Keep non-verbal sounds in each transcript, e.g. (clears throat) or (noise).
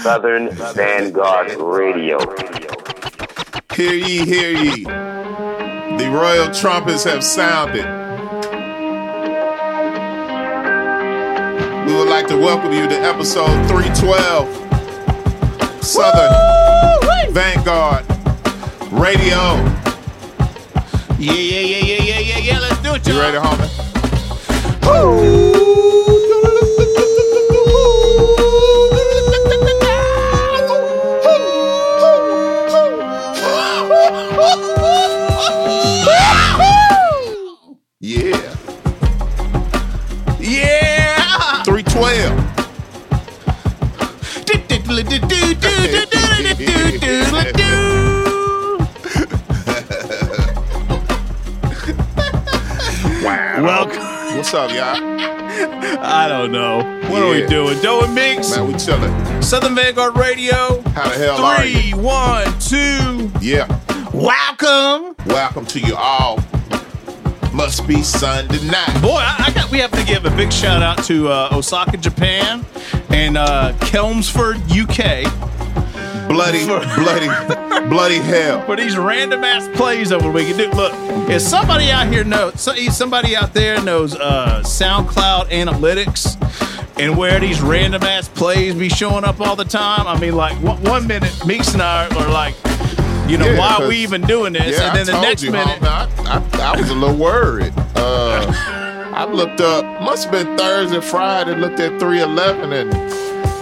Southern Vanguard Radio. Hear ye, hear ye. The royal trumpets have sounded. We would like to welcome you to episode 312 Southern Woo-wee! Vanguard Radio. Yeah, yeah, yeah, yeah, yeah, yeah, yeah. Let's do it, You y'all. ready, homie? What's up, y'all? I don't know. What are we Yeah. doing? Doing mix? Man, we chilling. Southern Vanguard Radio. How the hell are you? Three, one, two. Yeah. Welcome. Welcome to you all. Must be Sunday night. Boy, I, I got. We have to give a big shout out to uh, Osaka, Japan, and uh, Chelmsford, UK, Bloody, bloody, bloody hell. for these random ass plays over the weekend. Dude, look, if somebody out here knows, somebody out there knows uh, SoundCloud analytics and where these random ass plays be showing up all the time. I mean, like one, minute, Meeks and I are like, you know, Yeah, why are we even doing this? Yeah, and then I the next you, minute, I, I, I was a little worried. Uh, I looked up, must have been Thursday, Friday, looked at 311, and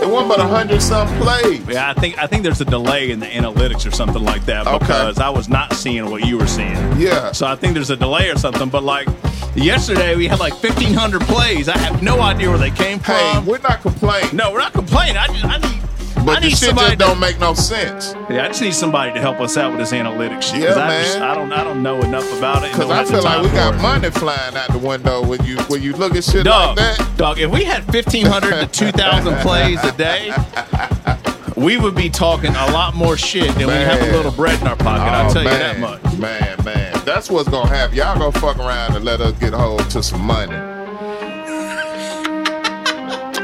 it wasn't but 100 some plays. Yeah, I think I think there's a delay in the analytics or something like that Okay. because I was not seeing what you were seeing. Yeah. So I think there's a delay or something. But like yesterday, we had like 1,500 plays. I have no idea where they came from. Hey, we're not complaining, no, we're not complaining. I just I need. I but the need shit somebody just don't make no sense. yeah, I just need somebody to help us out with this analytics shit. Yeah, I, just, man. I don't I don't know enough about it. Because I feel like we got it. money flying out the window when you when you look at shit Dog, like that. dog, if we had 1,500 to 2,000 (laughs) plays a day, we would be talking a lot more shit than we have a little bread in our pocket. I'll Oh, tell you that much. Man, man. That's what's gonna happen. Y'all gonna fuck around and let us get hold to some money.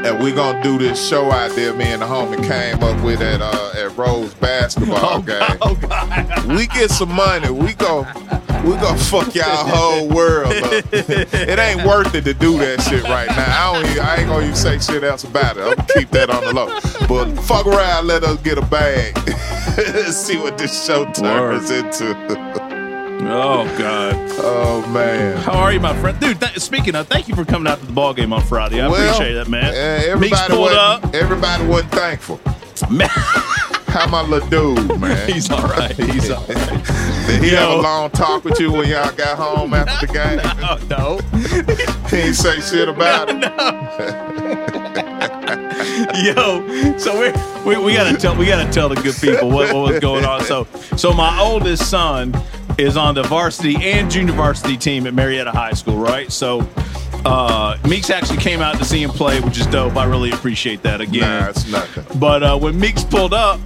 And we're gonna do this show out there me and the homie came up with at uh at Rose basketball Oh, game. Oh. We get some money, we go we gonna fuck y'all whole world up. it ain't worth it to do that shit right now. I don't even, I ain't gonna even say shit else about it. I'm gonna keep that on the low. But fuck around, let us get a bag. (laughs) See what this show turns into. Oh, God. Oh man. How are you, my friend? Dude, th- speaking of, thank you for coming out to the ball game on Friday. I Well, appreciate that, man. Eh, Meeks everybody up. everybody wasn't thankful. Man, How my little dude, (laughs) man? he's all right. He's all right. Did he have a long talk with you when y'all got home after the (laughs) game? Oh, no. He ain't say shit (laughs) about it. Yo, so we we we gotta tell we gotta tell the good people what, what was going on. So so my oldest son is on the varsity and junior varsity team at Marietta High School, right? So uh Meeks actually came out to see him play, which is dope. I really appreciate that again. Nah, it's nothing. But uh, when Meeks pulled up,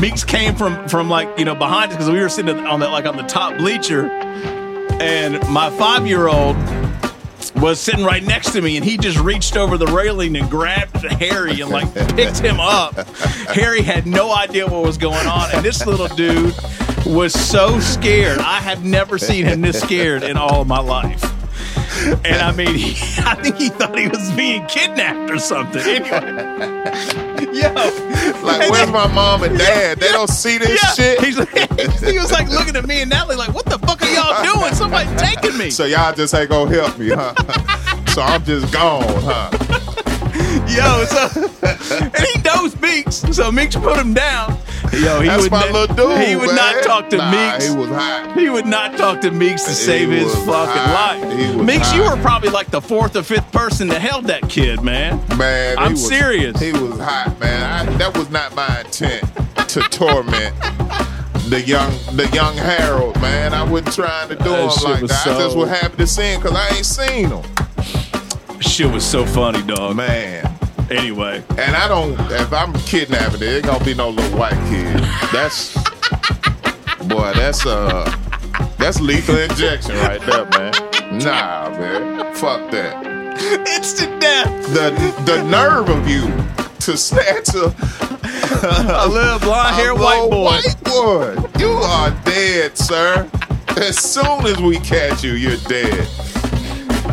Meeks came from from like you know behind us because we were sitting on that like on the top bleacher, and my five year old was sitting right next to me, and he just reached over the railing and grabbed Harry and like picked him up. (laughs) Harry had no idea what was going on, and this little dude was so scared. I have never seen him this scared in all of my life. And I mean, he, (laughs) I think he thought he was being kidnapped or something. Anyway, (laughs) yo, (laughs) Like, where's my mom and dad? They don't see this yeah, shit. Like, he was like looking at me and Natalie, like, "What the fuck are y'all doing? Somebody taking me!" So y'all just ain't gonna help me, huh? so I'm just gone, huh? (laughs) Yo, so (laughs) and he knows Meeks, so Meeks put him down. Yo, he That's would my little dude. He would man. not talk to nah, Meeks. He was hot. He would not talk to Meeks to He save his fucking hot. life. He Meeks, you were probably like the fourth or fifth person that held that kid, man. Man, I'm was, serious. He was hot, man. I, that was not my intent to torment the young, the young Harold, man. I wasn't trying to do That him like that. I just was happy to see him because I ain't seen him, Shit was so funny, dog. man. Anyway, And I don't. If I'm kidnapping it, it ain't gonna be no little white kid. That's boy, that's uh, that's lethal injection right there, man. Nah, man, fuck that. Instant death. The the nerve of you to snatch a, (laughs) A little blonde hair white boy. white boy. You are dead, sir. As soon as we catch you, you're dead.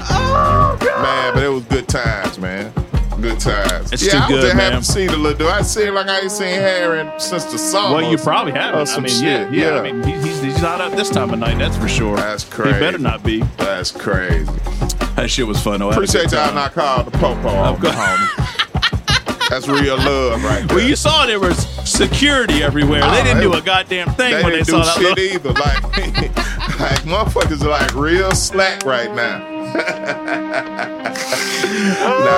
Oh, Man, but it was good times, man. Good times. It's yeah, too I was good, just happy man. to see the little dude. I seem like I ain't seen Harry since the summer. Well, you probably haven't. Or I mean, shit. yeah, yeah, Yeah. I mean, he, he's, he's not up this time of night. That's for sure. That's crazy. He crazy. better not be. That's crazy. That shit was fun. Though. I Appreciate y'all not calling the popo on me, course. homie. (laughs) That's real love right there. Well, you saw there was security everywhere. Oh, they didn't they- do a goddamn thing they when they didn't do shit Little, either. Like, (laughs) like motherfuckers are like real slack right now. Nah,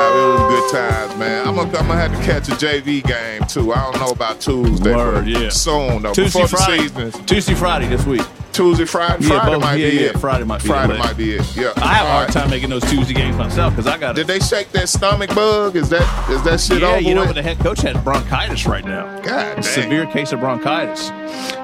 it was good times, man. I'm gonna, I'm gonna have to catch a JV game too. I don't know about Tuesday, Word, yeah. soon though. Tuesday, Before Friday. Tuesday, Friday this week. Tuesday, Friday. Yeah, Friday both- might yeah, be yeah, it. Friday might be Friday it. might be it. Yeah. I have a hard right. time making those Tuesday games myself because I got Did they shake that stomach bug? Is that is that shit Yeah, over you know, with? but the head coach had bronchitis right now. God dang. severe case of bronchitis.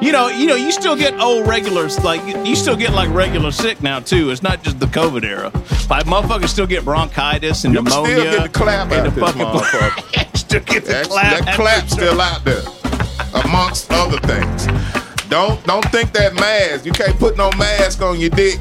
You know, you know, you still get old regulars like you still get like regular sick now too. It's not just the COVID era. Like motherfuckers still get bronchitis and You pneumonia. still get the clap and the fucking motherfucker. (laughs) still get the That, clap. that clap's still out there, amongst other things. Don't don't think that mask. You can't put no mask on your dick.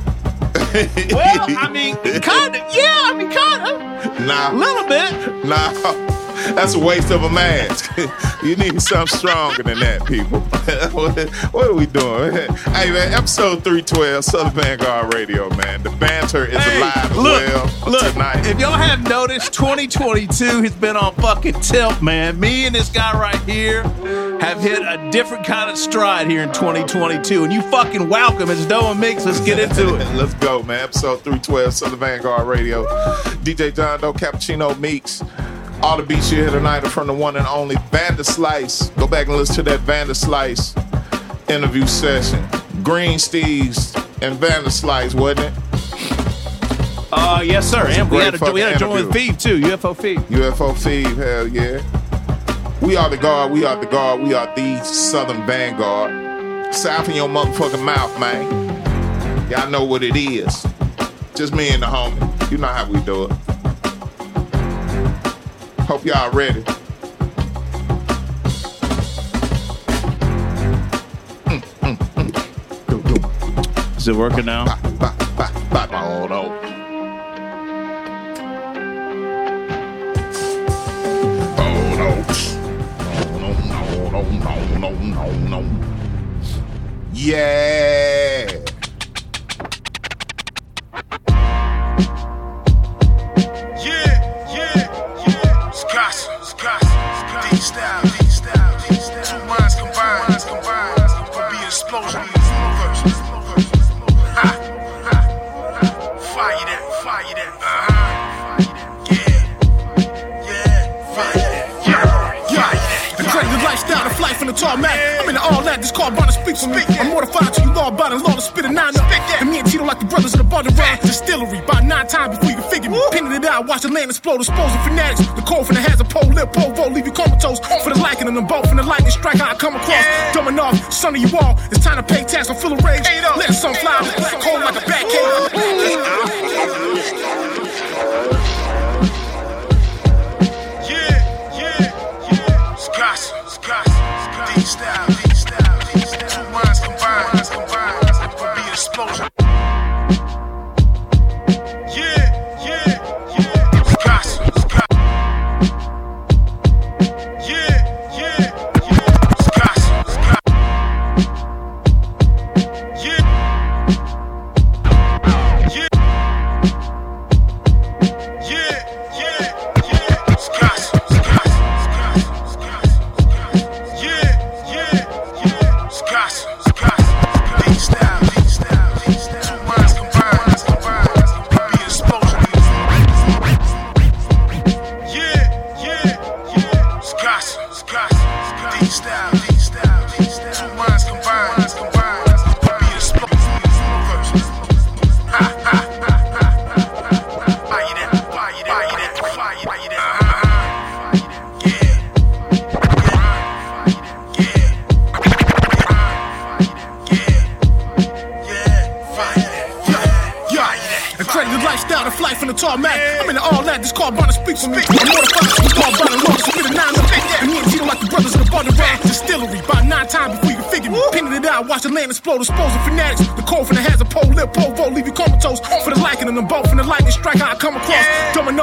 Well, I mean, kind of. Yeah, I mean, kind of. Nah. A little bit. nah. That's a waste of a mask. (laughs) you need something stronger than that, people. (laughs) what, what are we doing? (laughs) hey man, episode 312, Southern Vanguard Radio, man. The banter is Hey, alive and look, well look. tonight. If y'all have noticed, 2022 has been on fucking tilt, man. Me and this guy right here have hit a different kind of stride here in 2022, and you fucking welcome. It's Doe and Mix. Let's get into it. Let's go, man. Episode 312, Southern Vanguard Radio. DJ John Doe, Cappuccino Meeks. All the beats you hear tonight are from the one and only Vanda Slice. Go back and listen to that Vanda Slice interview session. Green Steves and Vanda Slice, wasn't it? Uh, yes, sir. And we had a, we had a joint with. Too, UFO Feed. UFO Feed, hell yeah. We are the guard, we are the guard, we are the Southern Vanguard. South in your motherfucking mouth, man. Y'all know what it is. Just me and the homie. You know how we do it. Hope y'all ready. Do, do. Is it working now? Ba, ba, oh, no. No. No, no, no, no. Yeah, tarmac. I'm in the all that, this car brought to speak for me. I'm mortified to you law about it, law to spit a nine up. And me and Tito like the brothers in the Bundle Run Distillery. About nine times before you can figure me. Pinning it out, watch the land explode, exposing fanatics. The cold from the has a pole, lip, pole, vote, leave you comatose. For the liking of them both, from the lightning strike, how I come across. Dumb off, son of you all. It's time to pay tax, I'm full of rage. Let some fly, cold like a bat Yeah, D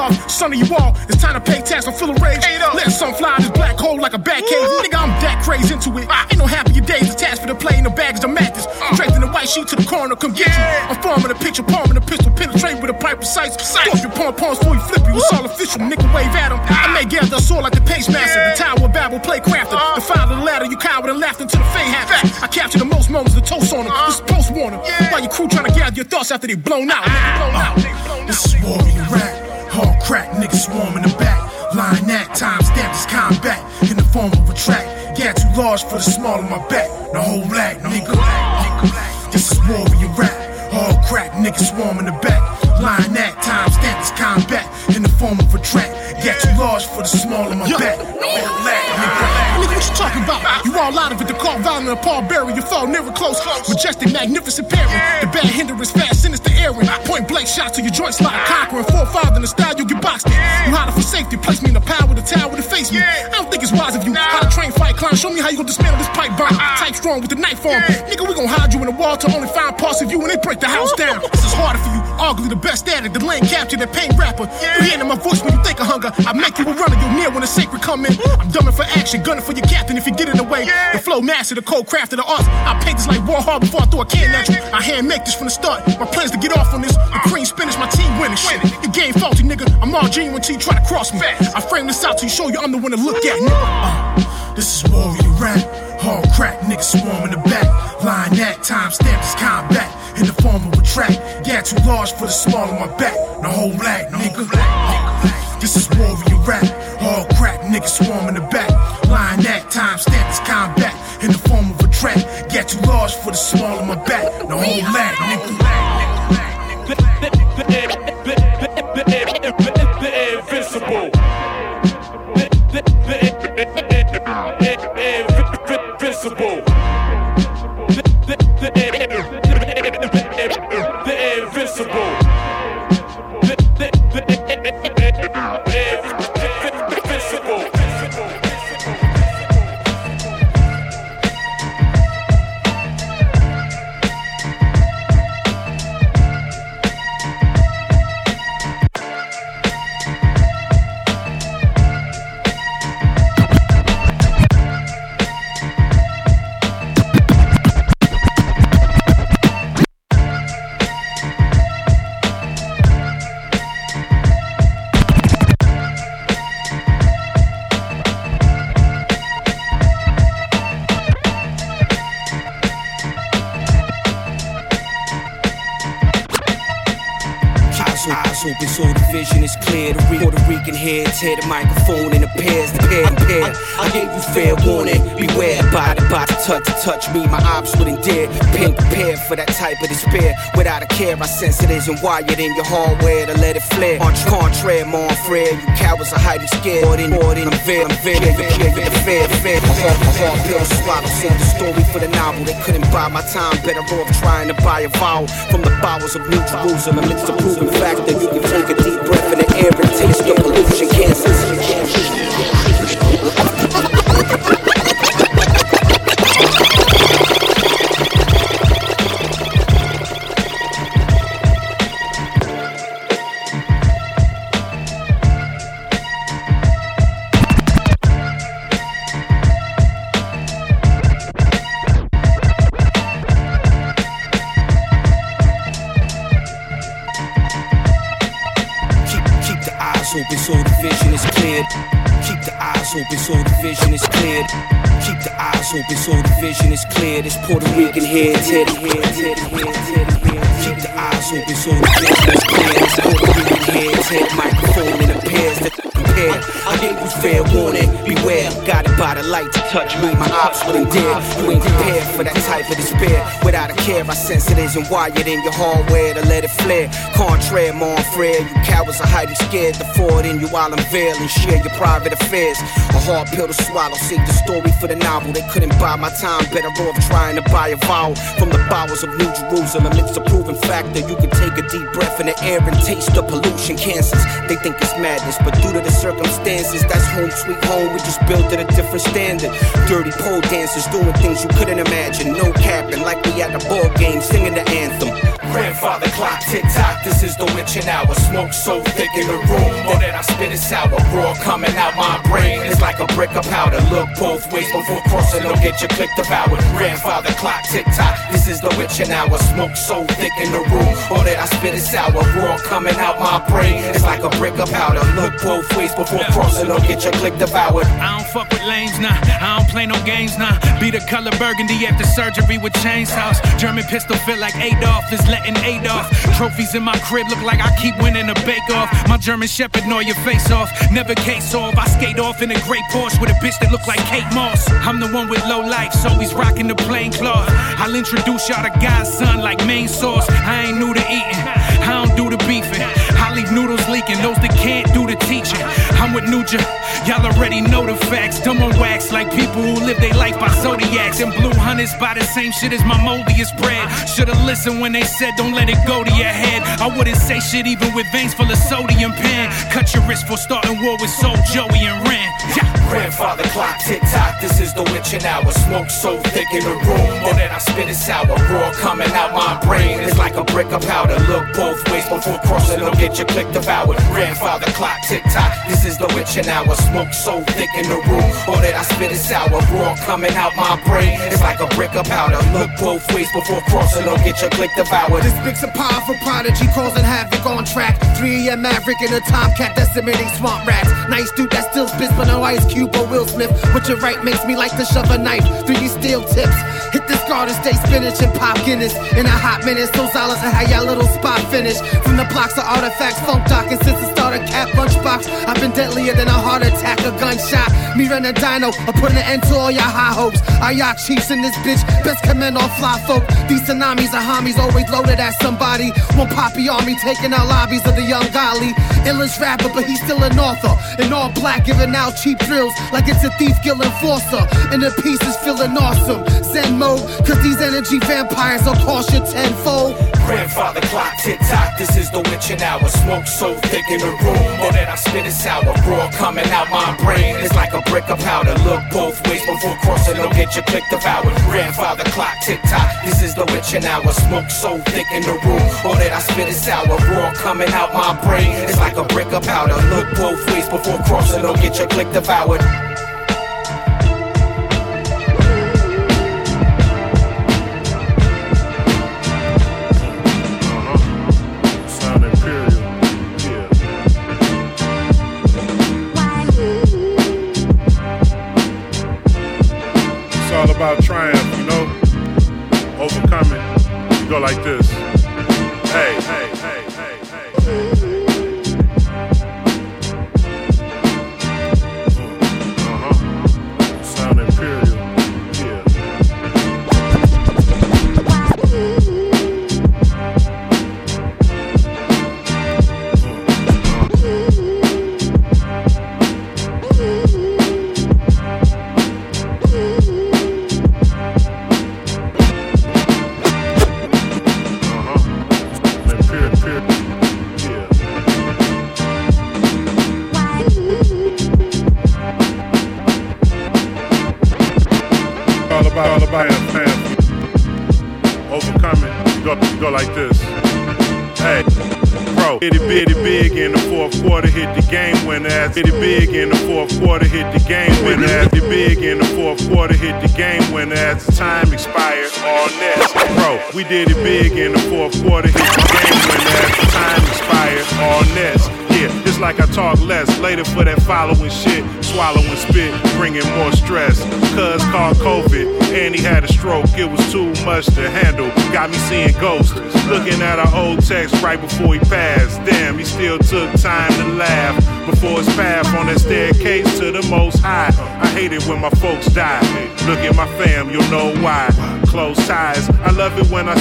Off, son of you all. It's time to pay tax, I'm full of rage. Let some fly this black hole like a bat cave. Nigga, I'm that crazy into it. Ain't no happier days attached for the play in the bags, the mattress. Draped in the white sheet to the corner, come get you. I'm forming a picture, palming a pistol, penetrate with a pipe precise. Stop your pom poms before you flip you. It's all official, nigga wave at him. I may gather a sword like the pace master. The tower of Babel, play crafter. The file of the ladder, you coward and laughed until the fade happens. I capture the most moments, the toast on them. This is post warning. While your crew trying to gather your thoughts after they blown out. Nigga, blown out. Swarm in the back. Line that time stamp this combat in the form of a track. Got too large for the small of my back. The whole lag, no nigga. This is warrior rap. All crack, niggas swarm in the back. Line that time stamp this combat in the form of a track. Got too large for the small of my back. The whole lag, nigga. Nigga, what you talking about? You all out of it, the car violent, a Paul Berry, you fall never close. Majestic, magnificent pairing. The bad hindrance, fast, sinister airing. Point blank shots to your joint slide. Conquering four five in the style, you get boxed in. Safety, place me in the power with the tower to face me. I don't think it's wise of you. How to train, fight, climb. Show me how you gonna dismantle this pipe bomb. Ah. Type strong with the knife on. Nigga, we gon' hide you in the wall to only find parts of you when they break the house down. (laughs) This is harder for you. Ugly, the best at it. The lane capture, the pain rapper. Yeah. You hearing my voice when you think of hunger. I make you a runner, you're near when the sacred come in. I'm dumbing for action, gunning for your captain if you get in the way. The flow master, the code craft of the arts. I paint this like Warhol before I throw a can at you. I hand make this from the start. My plans to get off on this. Winning shit. Your game faulty, nigga. I'm all genuine till you try to cross me. I frame this out to show you I'm the one to look at, nigga. Uh, this is warrior rap. Hard crack, niggas swarm in the back. Line that time stamp this combat in the form of a track. Got too large for the small of my back. The whole lag, nigga. Sense wired in your hardware to let it flare. On contraire, mon frere, you cowards are hiding scared. More than, more than, I'm fair, I'm fair, fair, fair, fair, fair, fair. A hard, a hard pill swallow. Save the story for the novel. They couldn't buy my time. Better off trying to buy a vowel from the bowels of New Jerusalem. It's the proven fact that you can take a deep breath in the air and taste the pollution cancers. Puerto Rican head, Teddy, head, Teddy, head, Teddy, head. The light to touch me, my ops wouldn't dare. You ain't prepared for that type of despair. Without a care, I sense it isn't wired in your hardware to let it flare. Contraire, mon frere, you cowards are hiding scared to forward in you while I'm veil and share your private affairs. A hard pill to swallow, save the story for the novel. They couldn't buy my time, better off trying to buy a vowel from the bowels of New Jerusalem. It's a proven factor. You can take a deep breath in the air and taste the pollution. Cancers, they think it's madness, but due to the circumstances, that's home sweet home. We just built it a different standard. Dirty pole dancers doing things you couldn't imagine. No capping, like we at the ball game singing the anthem. Grandfather clock, tick tock, this is the witching hour. Smoke so thick in the room, more that I spit it sour. Raw coming out my brain, it's like a brick of powder. Look both ways before crossing, don't get your click devoured. Grandfather clock, tick tock, this is the witching hour. Smoke so thick in the room, more that I spit it sour. Raw coming out my brain, it's like a brick of powder. Look both ways before crossing, don't get your click devoured. I don't fuck with lames, nah. I don't play no games, nah. Be the color burgundy after surgery with chainsaws. German pistol feel like Adolf is letting Adolf. Trophies in my crib look like I keep winning a bake off. My German Shepherd gnaw your face off. Never case off. I skate off in a great Porsche with a bitch that look like Kate Moss. I'm the one with low life, always rocking the plain cloth. I'll introduce y'all to God's son like main sauce. I ain't new to eating. I don't do the beefing. Noodles leaking. Those that can't do the teaching. I'm with Nuja. Y'all already know the facts. Dumb on wax like people who live their life by zodiacs. And blue hunters buy the same shit as my moldiest bread. Should've listened when they said don't let it go to your head. I wouldn't say shit even with veins full of sodium pen. Cut your wrist for starting war with Soul Joey and Ren. Yeah. Grandfather clock, tick tock, this is the witching hour. Smoke so thick in the room, more that I spit it sour. Raw coming out my brain, it's like a brick of powder. Look both ways before crossing, don't get your click devoured. Grandfather clock, tick tock, this is the witching hour. Smoke so thick in the room, All that I spit it sour. Raw coming out my brain, it's like a brick of powder. Look both ways before crossing, don't get your click devoured. This big's a powerful prodigy causing havoc on track. 3 a.m. Maverick and a Tomcat decimating swamp rats. Nice dude that still spits, but no Ice Cube or Will Smith. What you right makes me like to shove a knife through these steel tips. Hit this garden, stay spinach and pop Guinness. In a hot minute, so dollars and how y'all little spot finish. From the blocks of artifacts, funk doc, and since the starter cap lunchbox, I've been deadlier than a heart attack, a gunshot. Me run a dino, or putting an end to all your high hopes. I yacht chiefs in this bitch, best commend on fly folk. These tsunamis are homies, always loaded at somebody. One poppy army taking out lobbies of the young golly. Illest rapper, but he's still an author. In all black, giving out cheap drills like it's a thief kill enforcer. And the piece is feeling awesome. Zen mode, cause these energy vampires will cost you tenfold. Grandfather clock, tick tock, this is the witching hour. Smoke so thick in the room, more that I spit it sour. Raw coming out my brain, it's like a brick of powder. Look both ways before crossing, don't get your click devoured. Grandfather clock, tick tock, this is the witching hour. Smoke so thick in the room, more that I spit it sour. Raw coming out my brain, it's like a brick of powder. Look both ways before crossing, don't get your click devoured. Like this.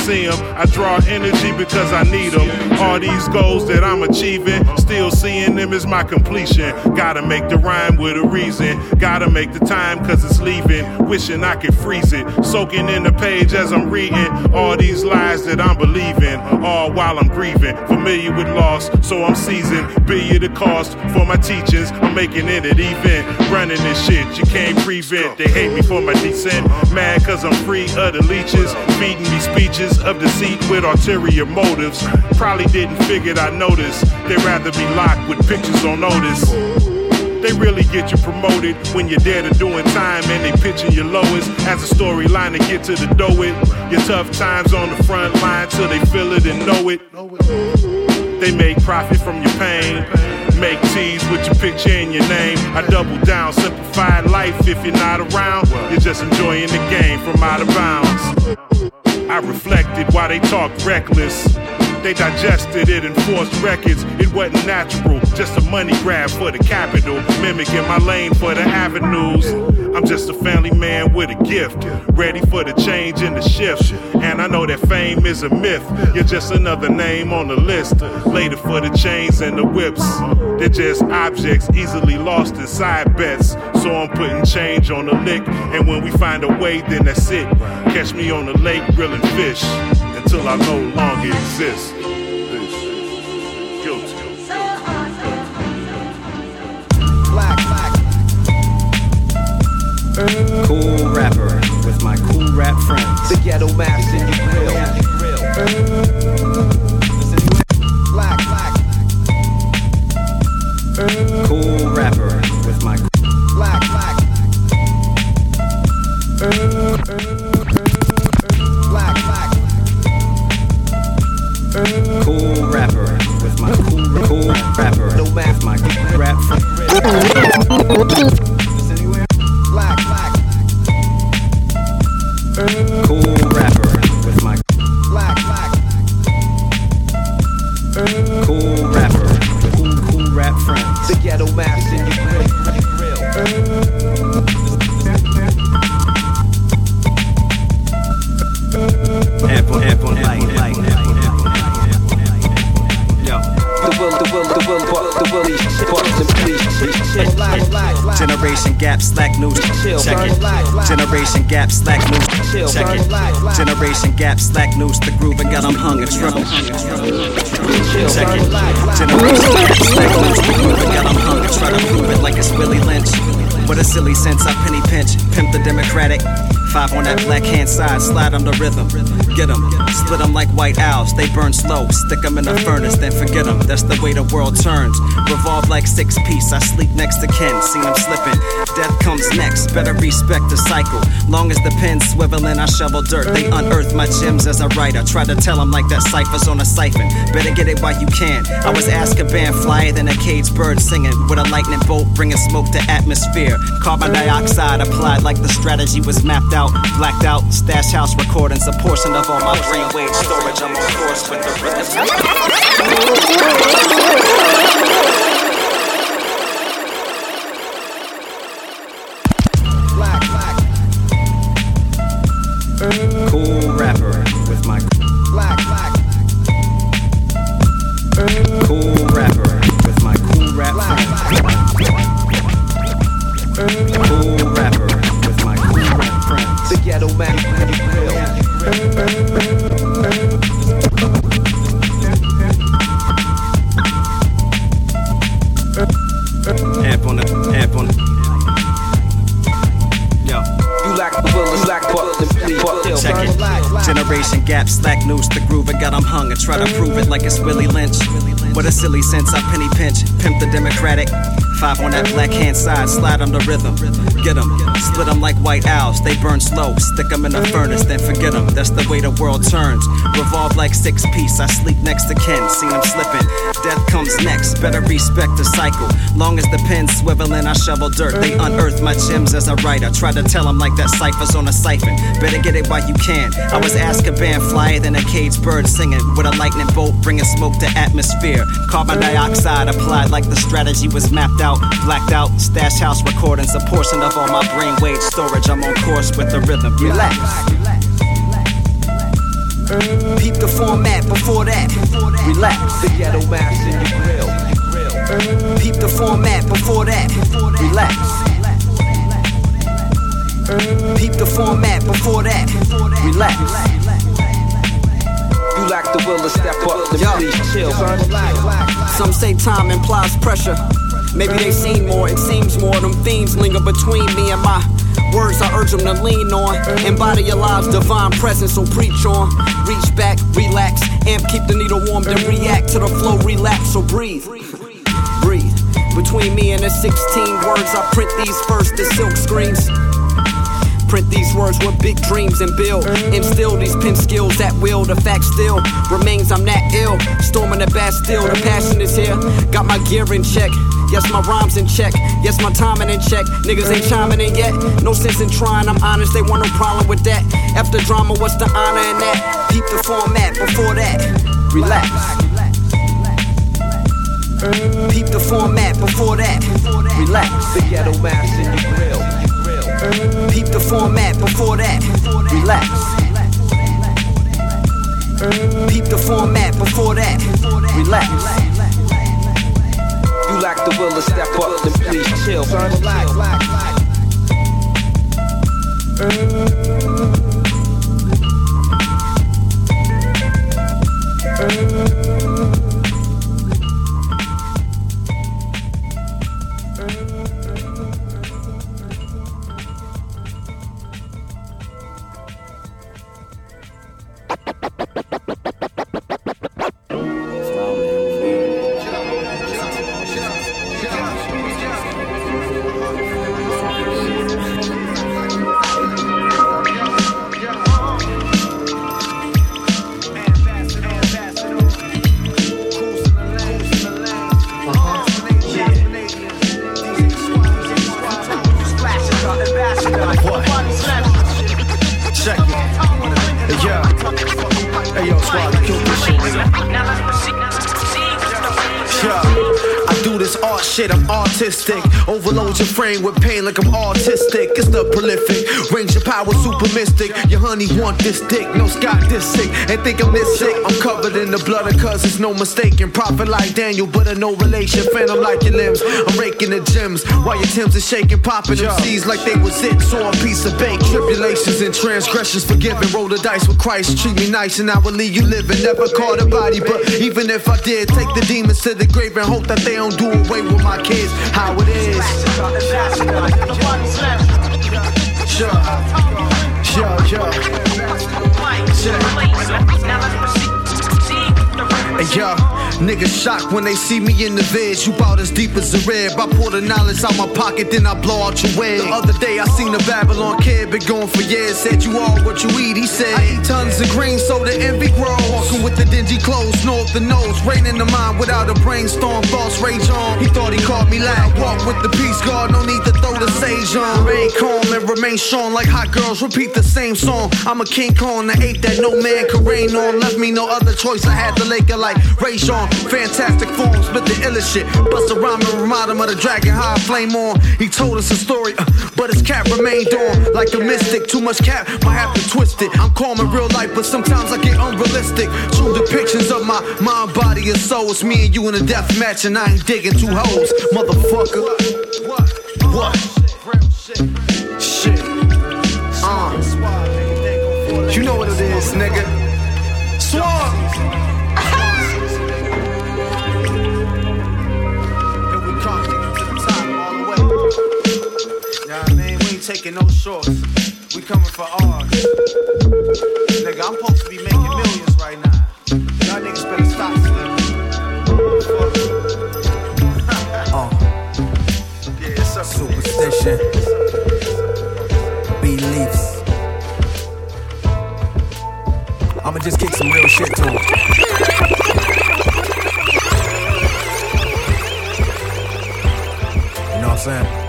See them. I draw energy because I need them. All these goals that I'm achieving, still seeing them as my completion. Gotta make the rhyme with a reason. Gotta make the time cause it's leaving. Wishing I could freeze it. Soaking in the page as I'm reading. All these lies that I'm believing. All while I'm grieving. Familiar with loss, so I'm seasoned. Be it the cost for my teachings. I'm making it an event. Running this shit, you can't prevent. They hate me for my descent. Mad cause I'm free of the leeches. Feeding me speeches of deceit with ulterior motives. Probably didn't figure I noticed. They'd rather be locked with pictures on notice. They really get you promoted when you're dead or doing time and they pitching your lowest as a storyline to get to the dough it. Your tough times on the front line till they feel it and know it. They make profit from your pain. Make teas with your picture and your name. I double down, simplified life. If you're not around, you're just enjoying the game from out of bounds. I reflected why they talk reckless. They digested it and forced records. It wasn't natural, just a money grab for the capital. Mimicking my lane for the avenues. I'm just a family man with a gift, ready for the change and the shift. And I know that fame is a myth. You're just another name on the list. Later for the chains and the whips. They're just objects easily lost in side bets. So I'm putting change on the lick. And when we find a way, then that's it. Catch me on the lake grilling fish until I no longer exist. Guilty. Cool rapper with my cool rap friends. The ghetto master in your grill. On that black hand side, slide on the rhythm. Get 'em, split 'em like white owls. They burn slow, stick 'em in the furnace, then forget 'em. That's the way the world turns. Revolve like six piece, I sleep next to Ken, seen him slipping. Death comes next, better respect the cycle. Long as the pen's swiveling, I shovel dirt. They unearth my gems as a writer. Try to tell 'em like that cipher's on a siphon. Better get it while you can. I was asked a band flyer than a caged bird singing. With a lightning bolt, bringing smoke to atmosphere. Carbon dioxide applied like the strategy was mapped out. Blacked out, stash house recordings, a portion of all my brainwave storage. I'm on course with the rhythm. Silly sense, I penny pinch, pimp the Democratic. Five on that black hand side, slide on the rhythm. Get 'em, split 'em like white owls. They burn slow, stick 'em in the furnace, then forget 'em. That's the way the world turns. Revolve like six piece. I sleep next to Ken, seen him slipping. Death comes next, better respect the cycle. Long as the pen's swiveling, I shovel dirt. They unearth my gems as I write. I Try to tell 'em like that cipher's on a siphon. Better get it while you can. I was Azkaban, flyer than a caged bird singing with a lightning bolt, bringing smoke to atmosphere. Carbon dioxide applied like the strategy was mapped out. Blacked out, stash house recordings, a portion of all my brain brainwave storage. I'm on course with the rhythm. Relax. Peep the format before that. Relax. The ghetto mass in your grill. Peep the format before that. Relax. Peep the format before that. Relax. You lack the will to step up, then please chill. Some say time implies pressure. Maybe they seen more, it seems more. Them themes linger between me and my words. I urge them to lean on. Embody your lives, divine presence, so preach on. Reach back, relax, amp, keep the needle warm, then react to the flow, relax, so breathe. Breathe. Between me and the 16 words, I print these first as silk screens. Print these words with big dreams and build. Instill these pen skills at will. The fact still remains I'm that ill. Storming the Bastille, the passion is here. Got my gear in check. Yes, my rhymes in check. Yes, my timing in check. Niggas ain't chiming in yet. No sense in trying. I'm honest, they want no problem with that. After drama, what's the honor in that? Peep the format before that. Relax. Peep the format before that. Relax. The ghetto mass in your grill. Peep the format before that. Relax. Peep the format before that. Relax. Lack the will to step up, then please chill, son. Check Want this dick, no Scott this sick. And think I'm this sick. I'm covered in the blood of cuz it's no mistaking. Prophet like Daniel, but a no relation. Phantom like your limbs. I'm raking the gems. While your Timbs is shaking, popping them seeds like they was it. So a piece of bake. Tribulations and transgressions forgiven. Roll the dice with Christ. Treat me nice and I will leave you living. Never caught a body, but even if I did, take the demons to the grave and hope that they don't do away with my kids. How it is. Niggas shocked when they see me in the vid. You bout as deep as a rib. I pour the knowledge out my pocket, then I blow out your wig. The other day I seen the Babylon kid, been going for years. Said you are what you eat. He said, I eat tons of green, so the envy grows. Walking with the dingy clothes, north the nose. Rain in the mind without a brainstorm. Thoughts rage on. He thought he caught me loud. Walk with the peace guard, no need to throw the sage on. Remain calm and remain strong like hot girls. Repeat the same song. I'm a King Kong, the ape that no man could reign on. Left me no other choice. I had to lake it like Ray Sean. Fantastic form, spit the illest shit. Bust a rhyme and remind him of the dragon high flame on. He told us a story, uh, but his cap remained on. Like a mystic, too much cap, might have to twist it. I'm calm in real life, but sometimes I get unrealistic. True depictions of my mind, body, and soul. It's me and you in a death match, and I ain't digging two hoes, motherfucker. What? What? Shit. Uh. You know what it is, nigga. Swamp. taking no shorts. We coming for ours. Nigga, I'm supposed to be making millions right now. Y'all niggas better stop slipping. uh. yeah, it's up Superstition. Beliefs. I'ma just kick some real shit to it. You know what I'm saying?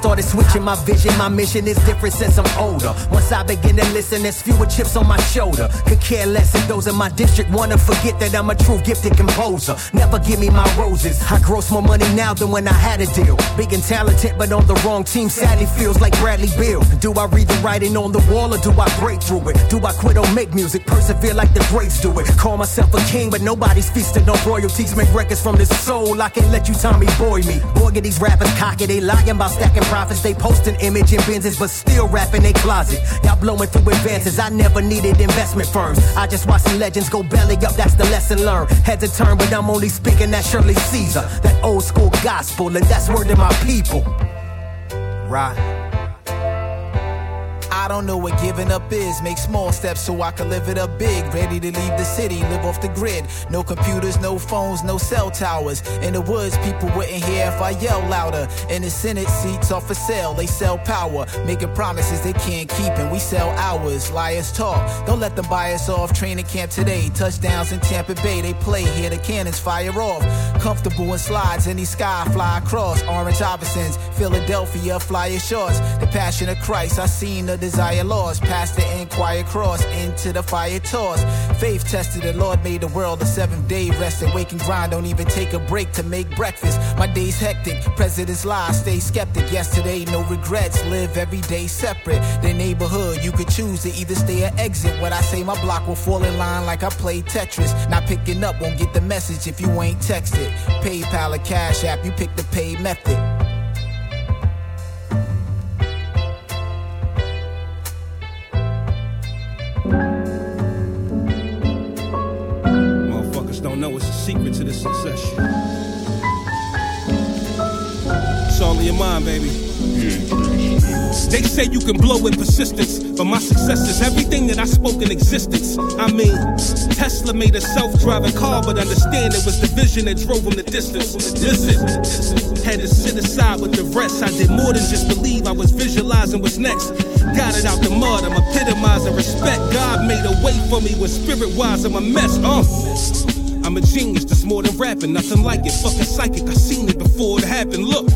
Started switching my vision, my mission is different since I'm older. Once I begin to listen, there's fewer chips on my shoulder. Could care less if those in my district wanna forget that I'm a true gifted composer. Never give me my roses. I gross more money now than when I had a deal. Big and talented, but on the wrong team, sadly feels like Bradley Beal. Do I read the writing on the wall or do I break through it? Do I quit or make music? Persevere like the greats do it. Call myself a king, but nobody's feasting on royalties. Make records from the soul. I can't let you Tommy Boy me. Boy, get these rappers cocky. They lying about stacking profits. They posting image and Benzes, but still rapping they closet. Y'all blowing through advances. I never needed investment firms. I just watch some legends go belly up. That's the lesson learned. Head to turn, but I'm only speaking that Shirley Caesar. That old school gospel, and that's word to my people. Right. I don't know what giving up is. Make small steps so I can live it up big. Ready to leave the city, live off the grid. No computers, no phones, no cell towers. In the woods, people wouldn't hear if I yell louder. In the Senate, seats are for sale. They sell power, making promises they can't keep, and we sell hours. Liars talk. Don't let them buy us off. Training camp today. Touchdowns in Tampa Bay. They play here. The cannons fire off. Comfortable in slides. Any sky fly across. Orange Iversons, Philadelphia, flyer shorts. The passion of Christ. I seen the desire lost. Past the inquire cross into the fire toss. Faith tested. The Lord made the world a seventh day rest and wake and grind. Don't even take a break to make breakfast. My day's hectic. President's lie. Stay skeptic. Yesterday, no regrets. Live every day separate. The neighborhood, you could choose to either stay or exit. What I say, my block will fall in line like I play Tetris. Not picking up, won't get the message if you ain't texted. PayPal or Cash App, you pick the pay method. They say you can blow with persistence, but my success is everything that I spoke in existence. I mean, Tesla made a self-driving car, but understand it was the vision that drove him the distance. Listen, had to sit aside with the rest. I did more than just believe. I was visualizing what's next. Got it out the mud. I'm epitomizing respect. God made a way for me when spirit-wise I'm a mess. Uh. I'm a genius, that's more than rapping, nothing like it. Fucking psychic, I seen it before it happened. Look,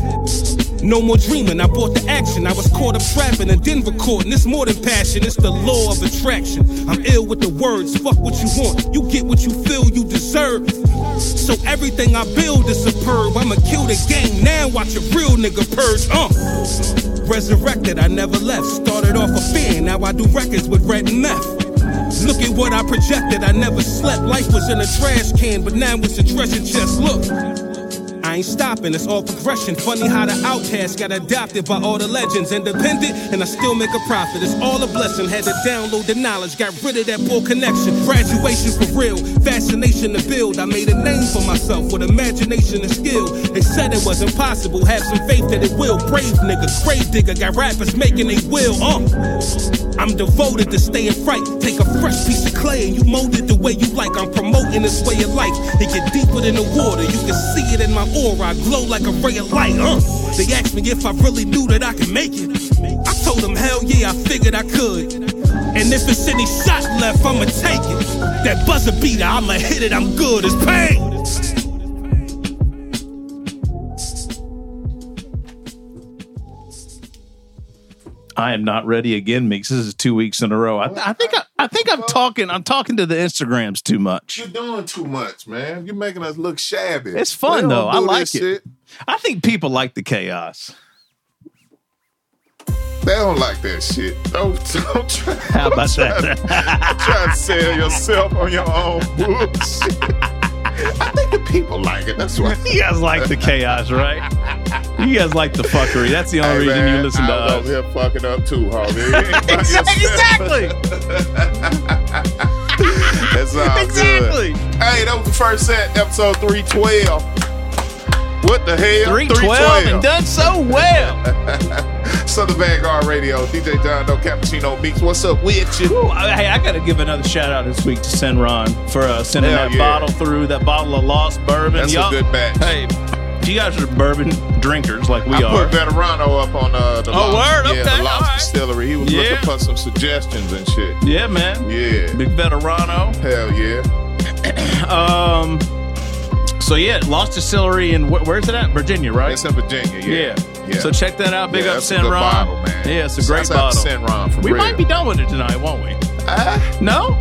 no more dreaming, I bought the action. I was caught up trapping and then recording. It's more than passion, it's the law of attraction. I'm ill with the words, fuck what you want. You get what you feel you deserve. So everything I build is superb. I'ma kill the game now, watch a real nigga purge. Uh. Resurrected, I never left. Started off a fan, now I do records with red and meth. Look at what I projected. I never slept. Life was in a trash can, but now it's a treasure chest. Look. Ain't stopping, it's all progression. Funny how the outcast got adopted by all the legends. Independent, and I still make a profit. It's all a blessing. Had to download the knowledge, got rid of that poor connection. Graduation for real, fascination to build. I made a name for myself with imagination and skill. They said it was impossible, have some faith that it will. Brave nigga, grave digger, got rappers making they will. Uh. I'm devoted to staying right. Take a fresh piece of clay and you mold it the way you like. I'm promoting this way of life. It get deeper than the water. You can see it in my I glow like a ray of light. Uh. They asked me if I really knew that I could make it. I told them hell yeah, I figured I could. And if it's any shot left, I'ma take it. That buzzer beater, I'ma hit it. I'm good as pain. I am not ready again, Meeks. This is two weeks in a row. I, I think I, I think I'm talking. I'm talking to the Instagrams too much. You're doing too much, man. You're making us look shabby. It's fun though. I like it. shit. I think people like the chaos. They don't like that shit. Don't, (laughs) don't try. How about don't try, that? try to sell yourself on your own bullshit. (laughs) I think the people like it. That's why. (laughs) You guys like the chaos, right? You guys like the fuckery. That's the only Hey, reason man, you listen to I was us. over here fucking up too, homie. You ain't (laughs) by Exactly. (laughs) That's all Exactly. good. Hey, that was the first set, episode 312. What the hell? 312 and done so well. Southern Vanguard Radio, DJ John Doe Cappuccino Meeks. What's up with you? Ooh, I- hey, I got to give another shout out this week to Senron for uh, sending Hell that yeah. bottle through, that bottle of lost bourbon. That's a Y'all- good batch. Hey, you guys are bourbon drinkers like we I are. put Veterano up on uh, the Oh, Lost, word? yeah, Okay, the Lost right. Distillery. He was Yeah. looking for some suggestions and shit. yeah, man. Yeah, Big veterano. hell yeah. (clears throat) Um. So yeah, Lost Distillery in wh- where's it at? Virginia, right? It's in Virginia. Yeah, Yeah. So check that out. Big Yeah, up that's a good Senron. bottle. Yeah, it's a great Shouts out to bottle. For we real. might be done with it tonight, won't we? Uh, No.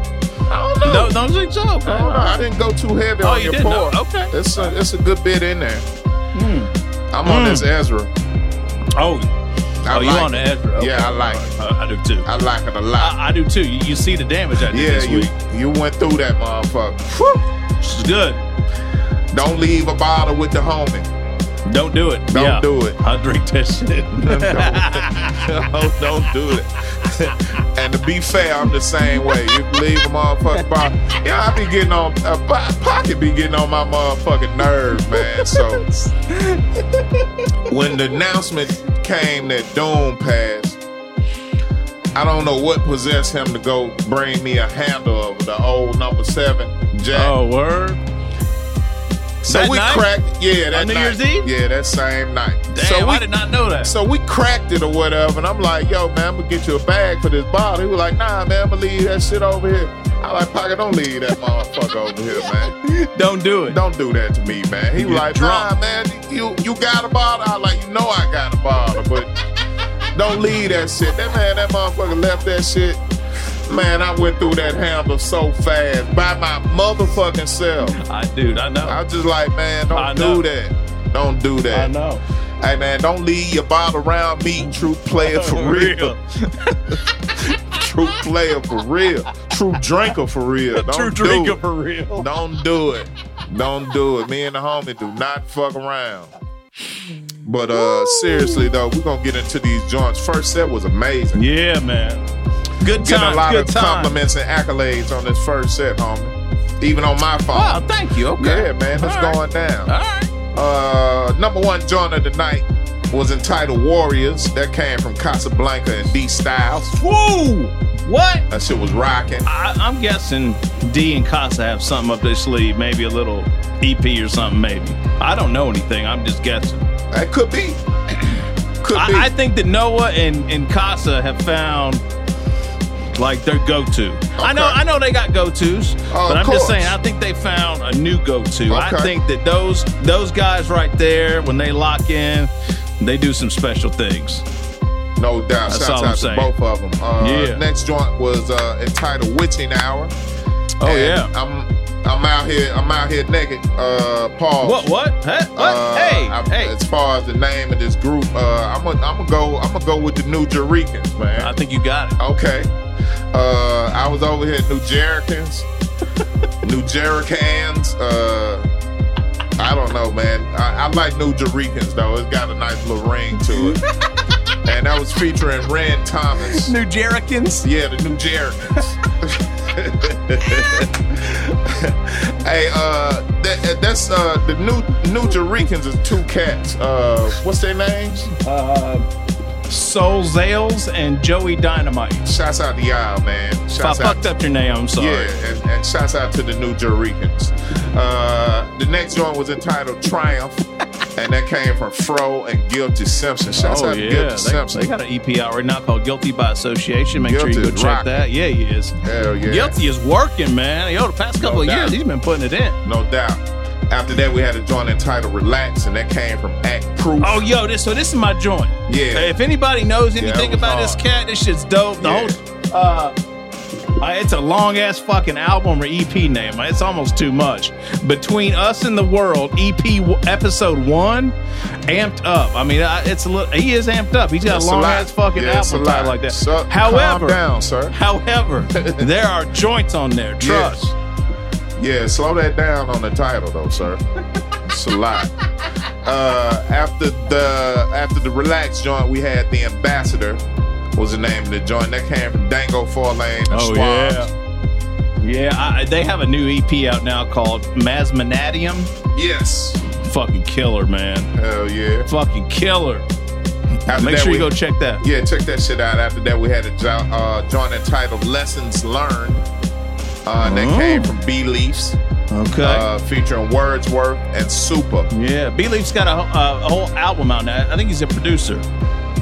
I don't know. No, don't. Okay. I don't know. I didn't go too heavy Oh, on you your didn't? pour. No, okay. Hmm. It's a, it's a good bit in there. I'm on this Ezra. Oh. I oh, you on the. Ezra? Okay. Yeah, I like it. Uh, I do too. I like it a lot. I, I do too. You, you see the damage I did yeah, this you week. you went through that motherfucker. It's good. Don't leave a bottle with the homie. Don't do it. Don't Yeah. do it. (laughs) I drink that shit. (laughs) don't, don't do it. (laughs) and to be fair, I'm the same way. You leave a motherfucking bottle. Yeah, I be getting on, uh, po- pocket be getting on my motherfucking nerves, man. So when the announcement came that Doom passed, I don't know what possessed him to go bring me a handle of the old number seven Jack. oh, word. So that we night? cracked, yeah, that On New night. Year's Eve? yeah, that same night. Damn, so we, I did not know that. so we cracked it or whatever, and I'm like, yo, man, I'm gonna get you a bag for this bottle. He was like, nah, man, I'm gonna leave that shit over here. I like, Pocket, don't leave that motherfucker over here, man. (laughs) Don't do it. Don't do that to me, man. He was like, drunk. nah, man, you you got a bottle? I like, you know I got a bottle, but don't leave that shit. That man, that motherfucker left that shit. Man, I went through that handle so fast by my motherfucking self. I dude, I know. I was just like, man, I don't know. do that. Don't do that. I know. Hey man, don't leave your bottle around me, true (laughs) (laughs) player for real. True player for real. True drinker for real. (laughs) Don't True do drinker it. for real. Don't do it. Don't do it. Me and the homie do not fuck around. But uh seriously though, we're gonna get into these joints. First set was amazing. Yeah, man. Good Getting a lot good of time. compliments and accolades on this first set, homie. Even on my phone. Wow, thank you. Okay. Yeah, man, All right. going down. All right. Uh, number one joint of the night was entitled Warriors. That came from Casablanca and D Styles. Woo! What? That shit was rocking. I, I'm guessing D and Casa have something up their sleeve, maybe a little EP or something, maybe. I don't know anything. I'm just guessing. That could be. (clears throat) Could be. I, I think that Noah and, and Casa have found like their go-to. I know, I know they got go-tos, Oh, but I'm just saying I think they found a new go-to. I think that those those guys right there, when they lock in, they do some special things. no doubt. That's I'm out to saying. both of them. Uh, Yeah. Next joint was uh, entitled Witching Hour. Oh And yeah. I'm I'm out here. I'm out here naked. Uh, Paul. What? What? Huh? What? Uh, hey, I- hey. As far as the name of this group, uh, I'm gonna I'm gonna go I'm gonna go with the New Jericans, man. I think you got it. Okay. Uh, I was over here at New Jericans. (laughs) New Jericans. Uh, I don't know, man. I, I like New Jericans, though. It's got a nice little ring to it. (laughs) and that was featuring Ren Thomas. New Jerikins. Yeah, the New Jericans. (laughs) hey, uh, that, that's uh, the new New Jericans is two cats. Uh, what's their names? Uh, Soul Zales and Joey Dynamite. Shouts out to y'all, man. If I out. fucked up your name, I'm sorry. Yeah, and, and shouts out to the New Jericans. Uh, the next one was entitled Triumph, (laughs) and that came from Fro and Guilty Simpson. Shouts oh out to yeah, Guilty they, Simpson. they got an EP out right now called "Guilty by Association." Make sure you go check rocking. that. Yeah, he is. Hell yeah. Guilty is working, man. Yo, the past couple of doubt. years, he's been putting it in. No doubt. After that, we had a joint entitled Relax, and that came from Act Proof. Oh, yo, this so this is my joint. Yeah. If anybody knows anything was about this cat, this shit's dope. The Yeah. whole, uh, uh, it's a long ass fucking album or EP name. It's almost too much. Between Us and the World, EP w- episode one, amped up. I mean, I, it's a little. He is amped up. He's got It's a long ass fucking Yeah, album title like that. So, however, down, sir. however, (laughs) there are joints on there. Trust. Yeah, slow that down on the title though, sir. It's a lot. Uh, after the after the relax joint, we had the ambassador. Was the name of the joint that came from Dango Four Lane? Oh yeah, yeah. I, they have a new EP out now called Masmanadium. Yes. Fucking killer, man. Hell yeah. Fucking killer. After Make sure you go check that. Yeah, check that shit out. After that, we had a jo- uh, joint entitled "Lessons Learned." Uh, and Oh. That came from B Leafs. Okay. Uh, featuring Wordsworth and Super. Yeah, B Leaf's got a, a, a whole album out now. I think he's a producer.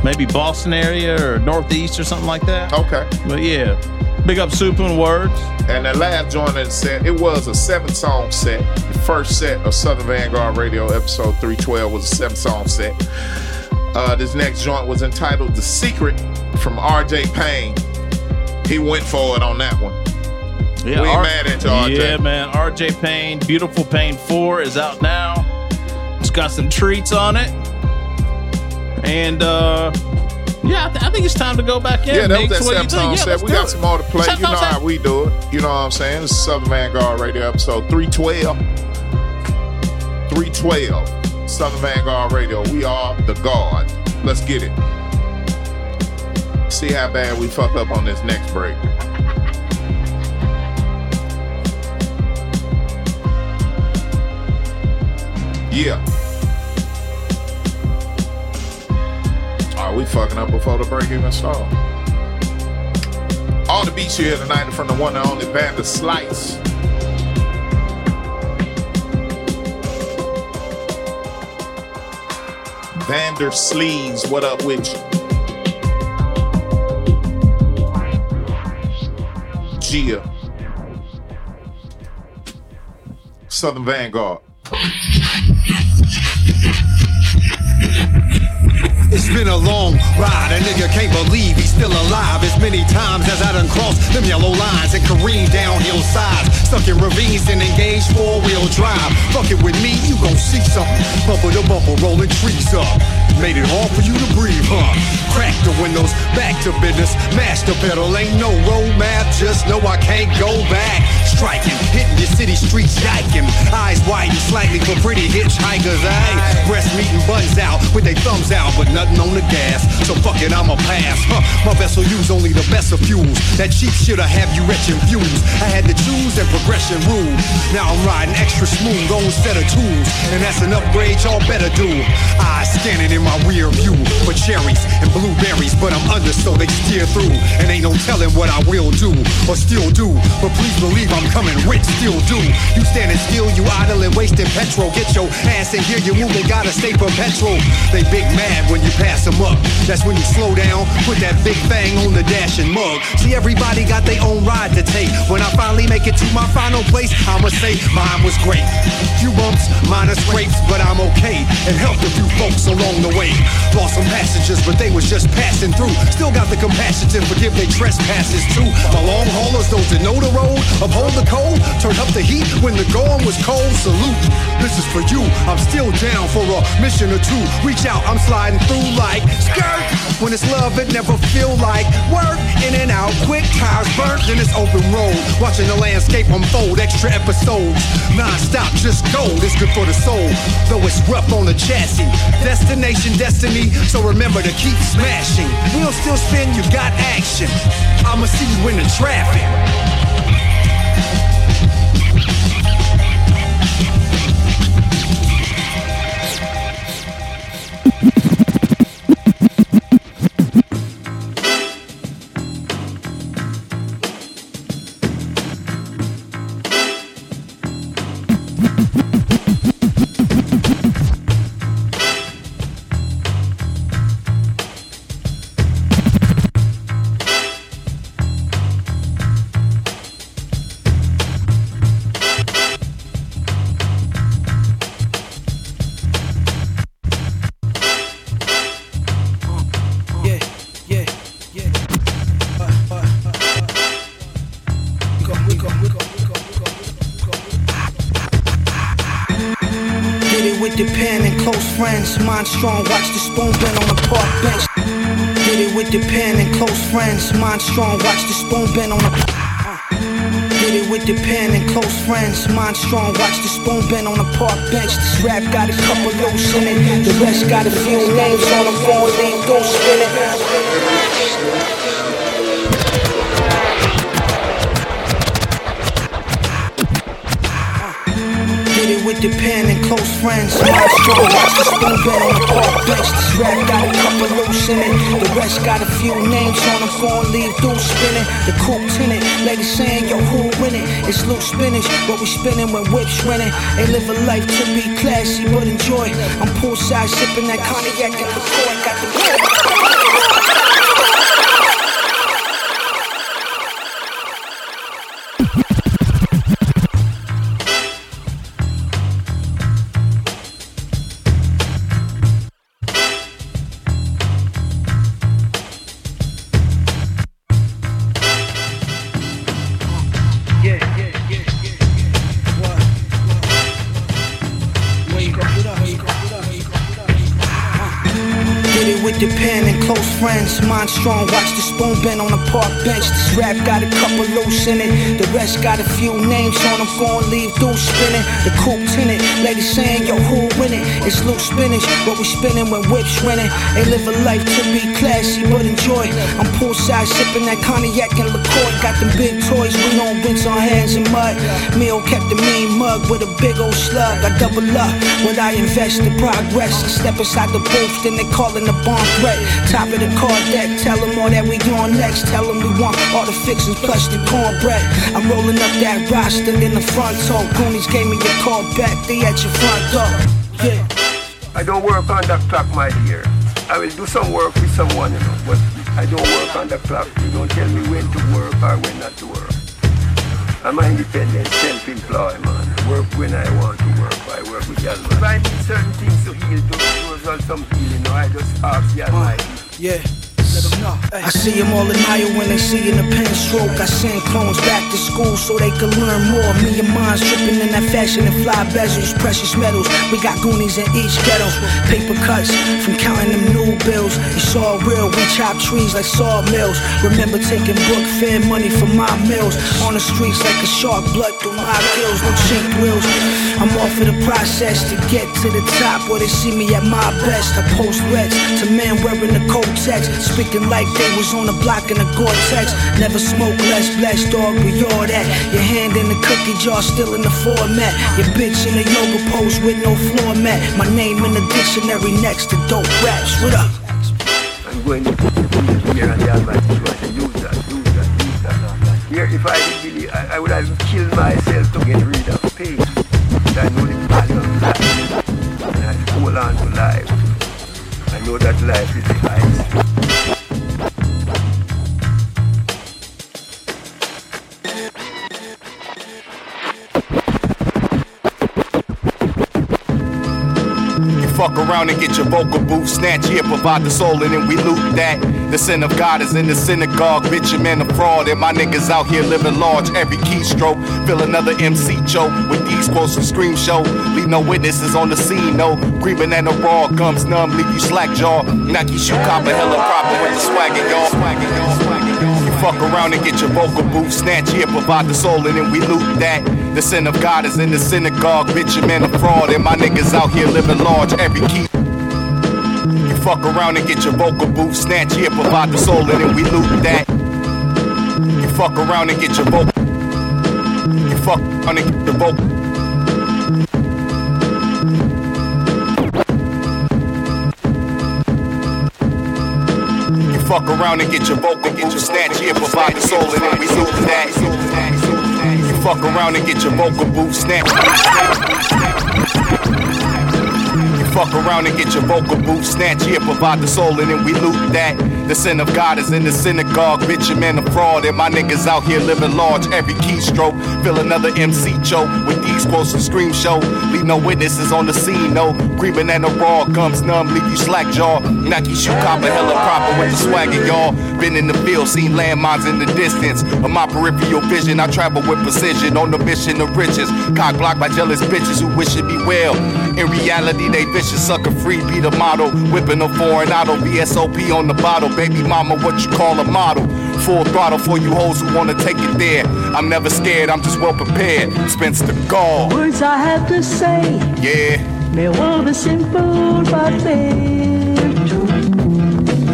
Maybe Boston area or Northeast or something like that. Okay. But yeah, big up Super and Words. And the last joint in the set, it was a seven song set. The first set of Southern Vanguard Radio, episode 312, was a seven song set. Uh, this next joint was entitled The Secret from RJ Payne. He went for it on that one. Yeah, we ain't R- mad at you, RJ. Yeah, man. RJ Payne, Beautiful Pain 4 is out now. It's got some treats on it. And uh yeah, I, th- I think it's time to go back in. Yeah, that was that What do you seven Yeah, We got it. some more to play. You know set. how we do it. You know what I'm saying? This is Southern Vanguard Radio episode 312. 312. Southern Vanguard Radio. We are the guard. Let's get it. See how bad we fuck up on this next break. Yeah. Are we fucking up before the break even start? All the beats here tonight are from the one and only band Vander Slice. Vander Sleeves, what up with you? Gia. Southern Vanguard. It's been a long ride, a nigga can't believe he's still alive. As many times as I done crossed them yellow lines and careened down hillsides, stuck in ravines and engaged four wheel drive. Fuck it with me, you gon' see something. Bumper to bumper, rolling trees up. Made it hard for you to breathe, huh? Crack the windows, back to business. Mash the pedal, ain't no roadmap, just know I can't go back. Striking, hitting your city streets, yiking. Eyes widen slightly for pretty hitchhikers, ayy. Breast meat and buns out with their thumbs out, but nothing on the gas. So fuck it, I'ma pass. Huh. My vessel use only the best of fuels. That cheap shit'll have you retching views. I had to choose and progression rule. Now I'm riding extra smooth, own set of tools. And that's an upgrade y'all better do. Eyes scanning in my rear view for cherries and blueberries, but I'm under so they steer through. And ain't no telling what I will do or still do. But please believe I'm coming rich, still do. You standing still, you idle and wasting petrol. Get your ass in here, you they gotta stay perpetual. They big mad when you pass them up. That's when you slow down, put that big thing on the dash and mug. See, everybody got their own ride to take. When I finally make it to my final place, I'ma say mine was great. Few bumps, minor scrapes, but I'm okay. And helped a few folks along the way. Lost some passengers, but they was just passing through. Still got the compassion to forgive their trespasses too. My long haulers, those that know the road, uphold the cold, turn up the heat when the going was cold. Salute. This is for you. I'm still down for a mission or two. Reach out, I'm sliding through like skirt. When it's love, it never feel like work. In and out, quick tires burnt in this open road. Watching the landscape unfold, extra episodes. Non-stop, just gold. It's good for the soul. Though it's rough on the chassis. Destination, destiny. So remember to keep smashing. Wheels still spin, you got action. I'ma see you in the traffic. Mind strong, watch the spoon bend on the park bench. Did it with the pen and close friends. Mind strong, watch the spoon bend on the. Did it with the pen and close friends. Mind strong, watch the spoon bend on the park bench. This rap got a couple loose in it. The rest got a few names on the phone, lean go spinning. The pen and close friends. My strong, watch the spoon bend on the park bench. This rap got a couple loose in it. The rest got a few names on the phone, leave through spinning. The coupe tinted, lady saying, yo, who win it? It's loose spinach, but we spinning when whips winning. They live a life to be classy, but enjoy. I'm poolside sipping that cognac and liqueur. Got the strong, spoon bend on a park bench. This rap got a couple loose in it. The rest got a few names on them. Gon' leave through spinning. The coupe tinted. Ladies saying, yo, who win it? It's loose spinach, but we spinning when whips winning. They live a life to be classy, but enjoy. I'm poolside sipping that cognac and liqueur. Got them big toys, we don't rinse our hands in mud. Meal kept the mean mug with a big old slug. I double up when I invest in progress. I step inside the booth, then they calling the bomb threat. Top of the card deck, tell them all that we on next. Tell them we want all the fixings plus the cornbread. I'm rolling up that roster in the front door. Goonies gave me a call back, they at your front door. Yeah. I don't work on the clock, my dear. I will do some work with someone, you know, but I don't work on the clock. You don't tell me when to work or when not to work. I'm an independent, self-employed man. I work when I want to work. I work with the Almighty. If I need certain things to heal, to, to result some healing, you know, I just ask the uh, Almighty. Yeah. I see them all in admire when they see in the pen stroke. I send clones back to school so they can learn more. Me and mine's tripping in that fashion and fly bezels, precious metals. We got goonies in each ghetto. Paper cuts from counting them new bills. It's all real. We chop trees like sawmills. Remember taking book fair money from my mills. On the streets like a shark, blood through my gills. No cheap wheels. I'm off of the process to get to the top where they see me at my best. I post reds to men wearing the coat text. Speaking like they was on the block in a Gore-Tex. Never smoke less blessed dog, we all that. Your hand in the cookie jar, still in the format. Your bitch in a yoga pose with no floor mat. My name in the dictionary next to dope raps. What up? I'm going to put the here the if I did really, I, I would have killed myself to get rid of pain. But I know the value of life. And I hold on to life. I know that life is the highest. Fuck around and get your vocal booth snatched here, provide the soul, and then we loot that. The sin of God is in the synagogue, bitch, man a fraud, and my niggas out here living large. Every keystroke, feel another MC choke with these quotes from Scream Show. Leave no witnesses on the scene, no. Grieving and the raw gums numb, leave you slack jaw. Nike shoe copper, hella proper with the swagger, y'all. Swagger, y'all. Swagger, y'all. You fuck around and get your vocal booth snatched here, provide the soul, and then we loot that. The sin of God is in the synagogue, bitch, your man a fraud, and my niggas out here living large. Every key. You fuck around and get your vocal booth snatched here, provide the soul, and then we loot that. You fuck around and get your vocal. You fuck around and get the vocal. You fuck around and get your vocal booth snatched here, provide the soul, and then we loot that. You fuck around and get your vocal booth snatched. You fuck around and get your vocal booth snatched here, provide the soul, and then we loot that. The sin of God is in the synagogue, bitch, your man a fraud, and my niggas out here living large. Every keystroke, feel another MC choke with these quotes from Scream Show. Leave no witnesses on the scene, no. Creeping and the raw gums numb, leave you slack jaw. Nike shoe copper, hella proper with the swagger, y'all. Been in the field, seen landmines in the distance. Of my peripheral vision, I travel with precision on the mission of riches. Cock blocked by jealous bitches who wish it be well. In reality, they vicious, sucker free, be the model. Whipping a foreign auto, VSOP on the bottle. Baby mama, what you call a model? Full throttle for you hoes who wanna take it there. I'm never scared, I'm just well prepared. Spencer Gall. Words I have to say Yeah, may well be simple, but true.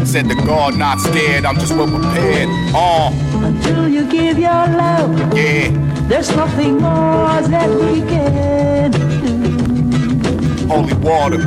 Said the guard, not scared, I'm just well prepared. Oh, Until you give your love, yeah. there's nothing more that we can do. Holy water.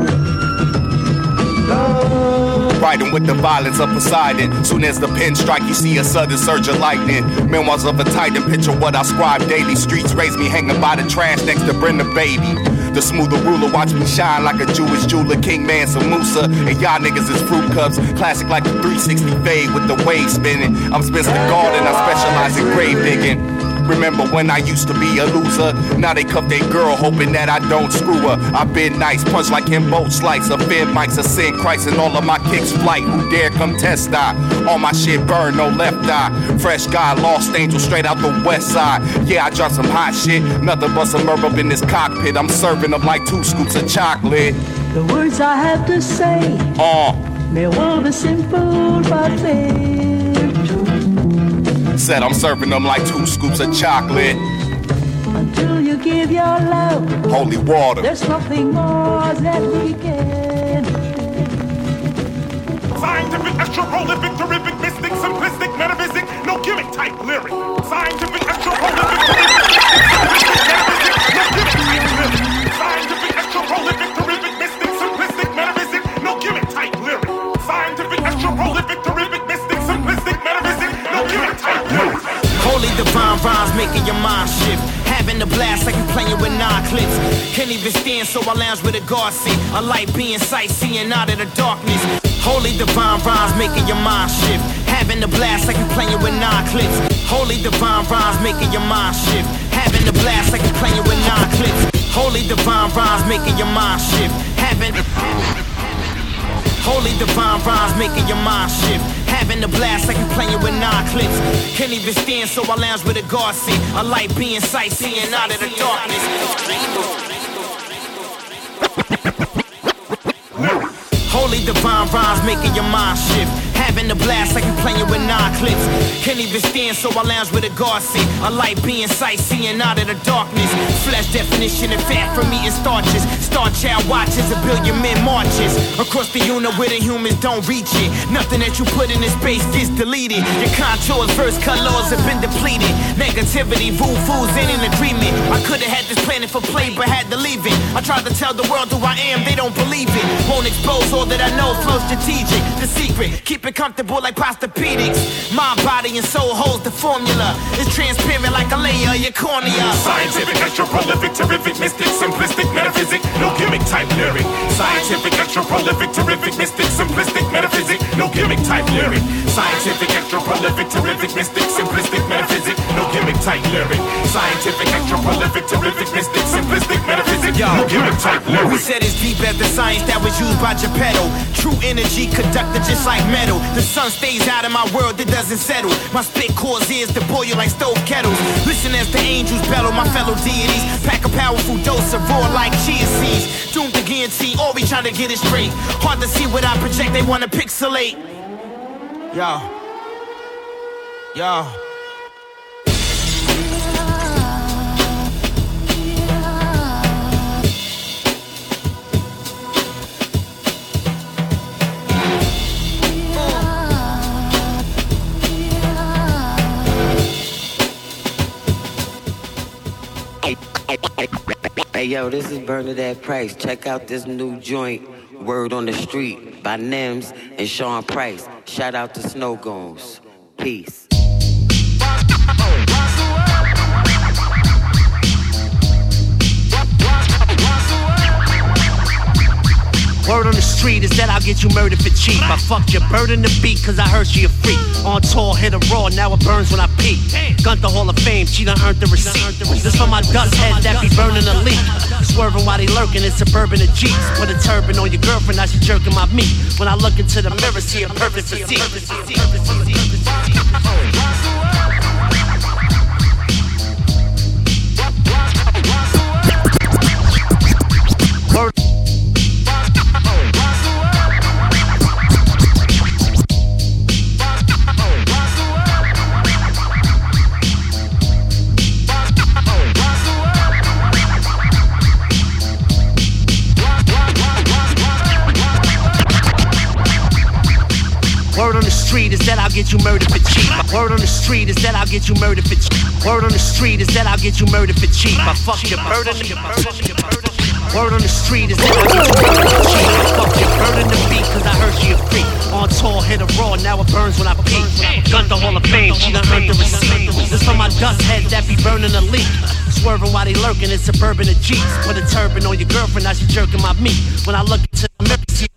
Love Riding with the violence of Poseidon. Soon as the pen strike, you see a sudden surge of lightning. Memoirs of a titan, picture what I scribe daily. Streets raise me hanging by the trash next to Brenda Baby. The smoother ruler watch me shine like a Jewish jeweler, King Mansa Musa. And y'all niggas is fruit cups, classic like the 360 fade with the wave spinning. I'm Spencer the Garden, I specialize in grave digging. Remember when I used to be a loser? Now they cuff their girl, hoping that I don't screw her. I've been nice, punch like him both slice. Offend mics, a sin Christ, and all of my kicks flight. Who dare come test I? All my shit burn, no left eye. Fresh guy, lost angel, straight out the west side. Yeah, I drop some hot shit, nothing but some herb up in this cockpit. I'm serving them like two scoops of chocolate. The words I have to say Uh, may well be simple, but they said I'm serving them like two scoops of chocolate. until you give your love. Holy water. There's nothing more that we can. Scientific, extra prolific, terrific, mystic, simplistic, metaphysic, no gimmick type lyric. Scientific, extra prolific, terrific, rhymes making your mind shift. Having a blast like you playing with nine clips. Can't even stand, so I lounge with a guard seat. A light being sight, seeing out of the darkness. Holy divine rhymes making your mind shift. Having a blast like you playing with nine clips. Holy divine rhymes making your mind shift. Having a blast like you playing with nine clips. Holy divine rhymes making your mind shift. Having Holy divine rhymes making your mind shift. Having a blast like you playing with nine clips. Can't even stand, so I lounge with a guard seat. A light being sight, seeing out of the darkness. Holy divine rhymes making your mind shift. Having a blast like you playing with nine clips. Can't even stand, so I lounge with a guard seat. A light being sight, seeing out of the darkness. Flesh definition and fat from eating starches. Star child watches a billion men marches across the unit where the humans don't reach it. Nothing that you put in this space gets deleted. Your contours, first colors have been depleted. Negativity, rule fools ain't in agreement. I could've had this planet for play, but had to leave it. I tried to tell the world who I am, they don't believe it. Won't expose all that I know, flow strategic. The secret, keep it comfortable like posturepedics. Mind, body, and soul holds the formula. It's transparent like a layer of your cornea. Scientific, extra prolific, terrific, mystic, simplistic, metaphysic, no gimmick type lyric. Scientific, extra prolific, terrific, mystic, simplistic, metaphysic, no gimmick type lyric. Scientific, extra prolific, terrific, mystic, simplistic, metaphysic, no gimmick type lyric. Scientific, extra prolific, terrific, mystic, simplistic, metaphysic, no gimmick type lyric. We said it's deep as the science that was used by Geppetto. True energy conductor just like metal. The sun stays out of my world, it doesn't settle. My spit cause ears to boil like stove kettles. Listen as the angels bellow, my fellow deities. Pack a powerful dose of raw like chia seeds. Doomed to guarantee, all we trying to get it straight. Hard to see what I project, they wanna pixelate. Yo. Yo. Hey yo, this is Bernadette Price. Check out this new joint, Word on the Street, by Nims and Sean Price. Shout out to Snowgoons. Peace. Word on the street is that I'll get you murdered for cheap. I fucked your bird in the beat cause I heard she a freak. On tour, hit a raw, now it burns when I peek. Gun the Hall of Fame, she done earned the receipt. This for my dust heads that be burning a leak. Swerving while they lurking in suburban Jeeps. Put a turban on your girlfriend, now she jerking my meat. When I look into the mirror, see a perfect physique. Is that I'll get you murdered for cheap. Word on the street is that I'll get you murdered for cheap. Word on the street is that I'll get you murdered for cheap. I fuck your the Word on the street is that I get you murdered for cheap. Fuck your bird in the beat, cause I heard she a freak. On tour, hit a raw, now it burns when I peek. Gun the Hall of Fame, she done earned the receipt. This for my dust heads that be burning a leak. Swerving while they lurking in suburban jeeps. Put a turban on your girlfriend, now she jerking my meat. When I look into the mirror, see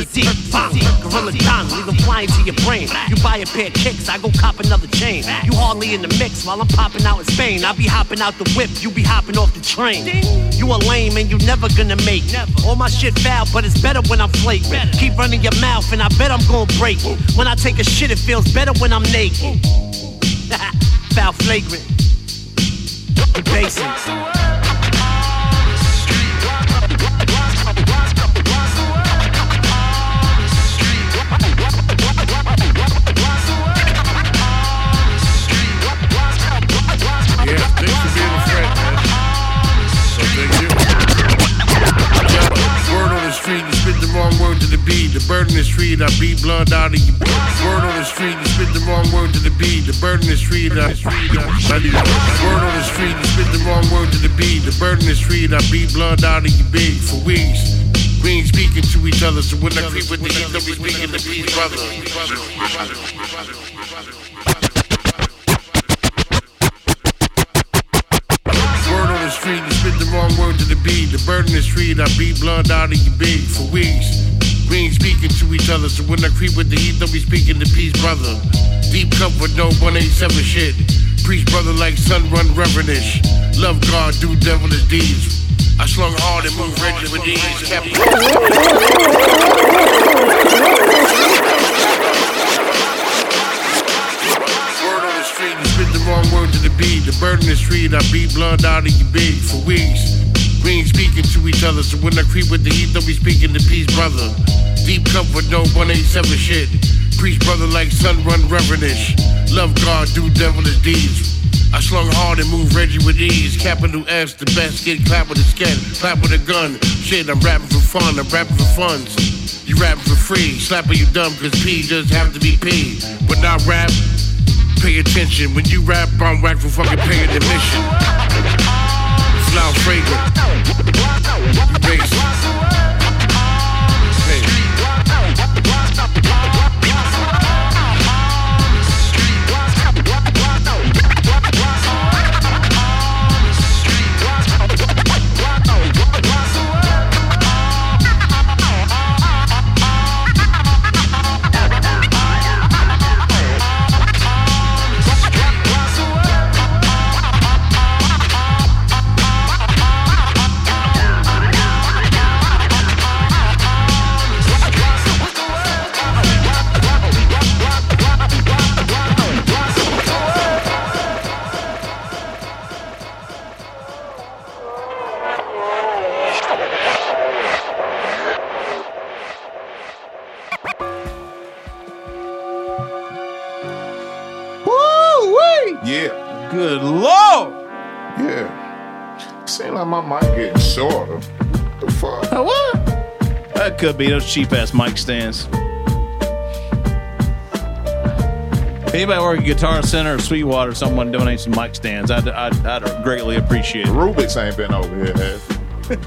a deep. Bang, gorilla Don, leave them flying to your brain. You buy a pair of kicks, I go cop another chain. You hardly in the mix while I'm popping out in Spain. I be hopping out the whip, you be hopping off the train. You a lame and you never gonna make. All my shit foul, but it's better when I'm flagrant. Keep running your mouth and I bet I'm gonna break. When I take a shit, it feels better when I'm naked. (laughs) foul flagrant. The basics. Wrong word to the beat. The bird in the street, I beat blood out of you. Word on the street, you spit the wrong word to the beat. The bird in the street, I, Word on the street, you spit the wrong word to the beat. The bird in the street, I beat blood out of you big for weeks. We ain't speaking to each other, so when I creep with the heat, don't be speaking to peace, brother. Street, you spit the wrong word to the beat. The bird in the street, I beat blood out of you big for weeks. We ain't speaking to each other, so when I creep with the heat, don't be speaking to peace, brother. Deep cup with no 187 shit. Preach brother like sun run reverentish. Love God, do devilish deeds. I slung hard and moved regular with ease. Wrong the bird in the street, I beat blood out of you big for weeks. We ain't speaking to each other, so when I creep with the heat, don't be speaking to peace, brother. Deep comfort, no 187 shit. Preach brother like sun run reverentish. Love God, do devilish deeds. I slung hard and moved Reggie with ease. Capital S, the best kid, clap with a scat, clap with a gun. Shit, I'm rapping for fun, I'm rapping for funds. You rapping for free, slapping you dumb, cause P just have to be P. But not rap, pay attention. When you rap, I'm whack for fucking paying admission. Flower fragrant. You mic getting. The fuck? what? That could be those cheap ass mic stands. Anybody work at Guitar Center or Sweetwater, someone donate some mic stands. I'd, I'd, I'd greatly appreciate it. Rubik's ain't been over here, has he? (laughs)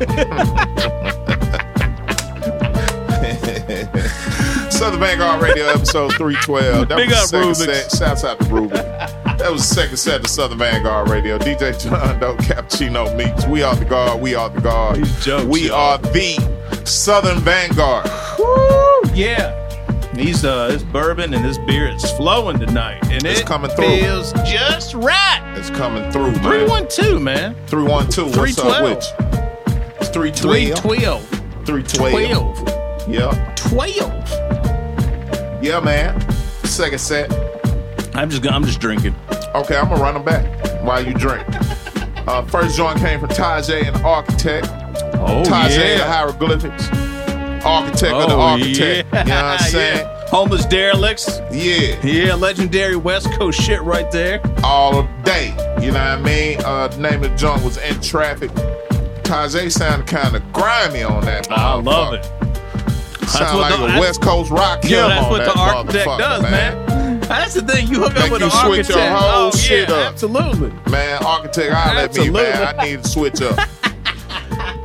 (laughs) Southern Vanguard Radio episode 312. That Big was up, the Rubik's. second set. Shouts out to Rubik. That was the second set of Southern Vanguard Radio. DJ John Doe, Cappuccino Meeks. We are the guard. We are the guard. we are the Southern Vanguard. Woo! Yeah. These uh this bourbon and this beer is flowing tonight. And It's it coming through. feels just right. It's coming through, man. 312, man. 312. What's up 312. with you? It's 312. 312. 312. Yeah. 12. Yeah, man. Second set. I'm just I'm just drinking. Okay, I'm gonna run them back while you drink. Uh, first joint came from Tajai and Architect. Oh, Tajai, yeah. the hieroglyphics. Architect of the Oh, architect. yeah. You know what I'm (laughs) saying? Yeah. Homeless derelicts. Yeah. Yeah, legendary West Coast shit right there. All day. You know what I mean? Uh, the name of the joint was In Traffic. Tajai sounded kind of grimy on that. I love it. Sound what like the- a West Coast rock killer that's what that the architect does, man. That's the thing. You hook up with you an switch architect. your whole oh, shit yeah, up. Absolutely. Man, architect, I let me, man. I need to switch up. (laughs)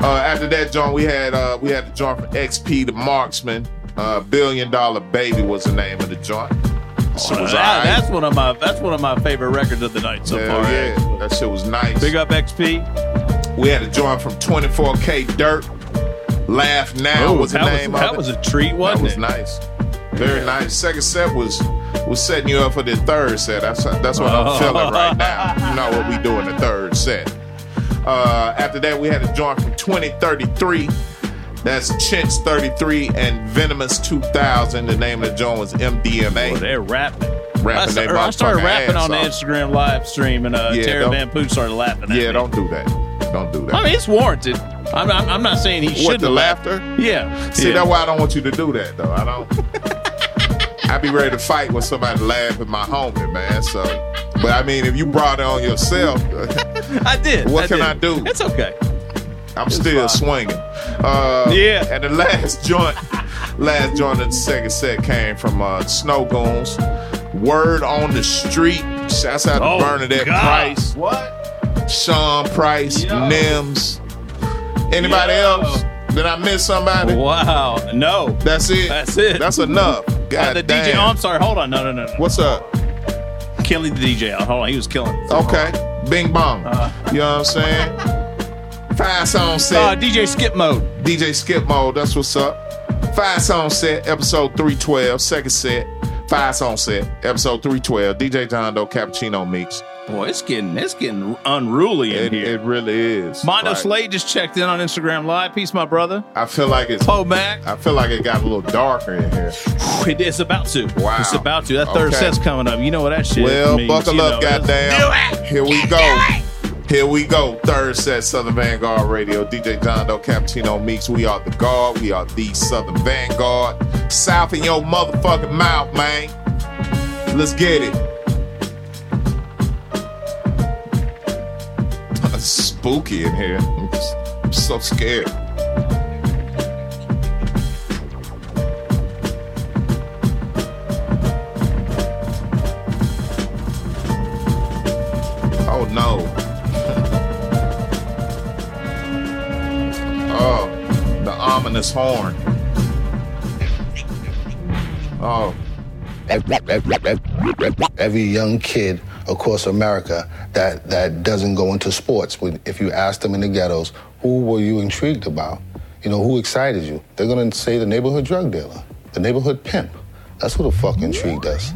Uh, after that joint, we had uh, we had the joint from XP, the Marxman. Uh, Billion Dollar Baby was the name of the joint. Oh, was that- that's one of my that's one of my favorite records of the night so Hell far. yeah, that shit was nice. Big up XP. We had a joint from 24K Dirt. Laugh Now Ooh, was the that was- name that of it. was a treat, wasn't That was it? nice. Very nice. Second set was was setting you up for the third set. That's that's what I'm feeling right (laughs) now. You know what we do in the third set. Uh, after that, we had a joint from 2033. That's Chintz 33 and Venomous 2000. The name of the joint was MDMA. Boy, they're rapping. Rapping I, they I started rapping on the. Instagram live stream, and uh, Yeah, Tara don't- Van Poot started laughing. At Yeah, me. don't do that. Don't do that. I mean, it's warranted. I'm, I'm, I'm not saying he shouldn't. What the laughter? Yeah. See, yeah. that's why I don't want you to do that, though. I don't. (laughs) I be ready to fight when somebody laugh at my homie, man. So, but I mean, if you brought it on yourself, (laughs) I did. What I can did. I do? It's okay. I'm still swinging. Uh, Yeah. And the last (laughs) joint, last joint of the second set came from uh, Snowgoons. Word on the street. Shouts out to Oh, Bernadette God. Price. What? Sean Price, Nims. Anybody Yo. else? Did I miss somebody? Wow. No. That's it. That's it. That's enough. Uh, God the damn. DJ. Oh, I'm sorry. Hold on. No, no, no, no. What's up? Killing the DJ out. Hold on. He was killing. Okay. Bing bong. you know what I'm saying? Five song Uh, set. DJ Skip Mode. DJ Skip Mode. That's what's up. Five song set. Episode 312. Second set. Five song set. Episode 312. DJ John Doe Cappuccino Mix. Boy, it's getting it's getting unruly in It, here. it really is. Mondo Like, Slade just checked in on Instagram Live. Peace, my brother. I feel like it's. Poe Mac. I feel like it got a little darker in here. (sighs) It is about to. Wow. It's about to. That third Okay. set's coming up. You know what that shit Well, means. buckle up, know, that's- goddamn. Here we go. Here we go. Third set, Southern Vanguard Radio. DJ John Doe Cappuccino Meeks. We are the guard. We are the Southern Vanguard. South in your motherfucking mouth, man. Let's get it. Spooky in here. I'm, just, I'm so scared. Oh no. (laughs) oh, the ominous horn. Oh. Every young kid across America that, that doesn't go into sports, if you ask them in the ghettos, who were you intrigued about? You know, who excited you? They're gonna say the neighborhood drug dealer, the neighborhood pimp. That's who the fuck intrigued us.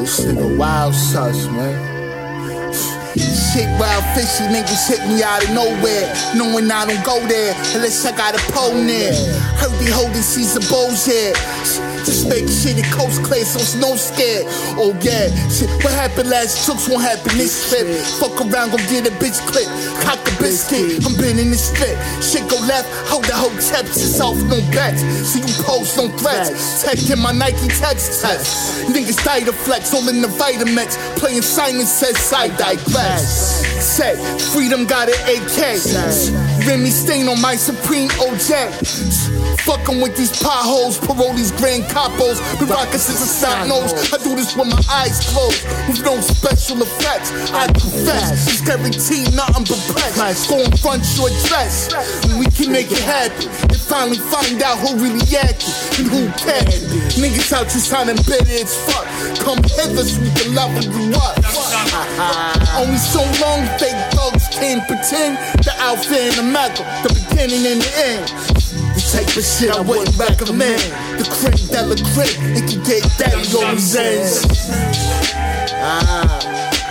This nigga wild sus, man. Shit wild fishy niggas hit me out of nowhere. Knowing I don't go there unless I got a pole near. Heard they holding Caesar bullshit. Just make shit it coast clear so it's no scared. Oh yeah, shit, what happened last tricks won't happen this trip. Fuck around, go get a bitch clip. Cock a biscuit, I'm been in the strip. Shit go left, hold the whole tips. It's off, no bets. See you post, no threats. Taking my Nike text test. Niggas die to flex, all in the Vitamix. Playing Simon Says I digress. Say, freedom got an AK. Remy stain on my Supreme OJ. Fucking with these potholes, parolees, grand capos. The rockets is a snot nose. I do this with my eyes closed, with no special effects. I confess, it's guaranteed nothing but press. Go and front your dress. we can make it happen. Finally find out who really acted and who cared. Niggas out here sounding bitter as fuck. Come hither so we can level you up. Only so long fake thugs can pretend the alpha and the mega, the beginning and the end. The type of shit I wouldn't recommend. The crib that look great, it can get daddy on ends. Ah.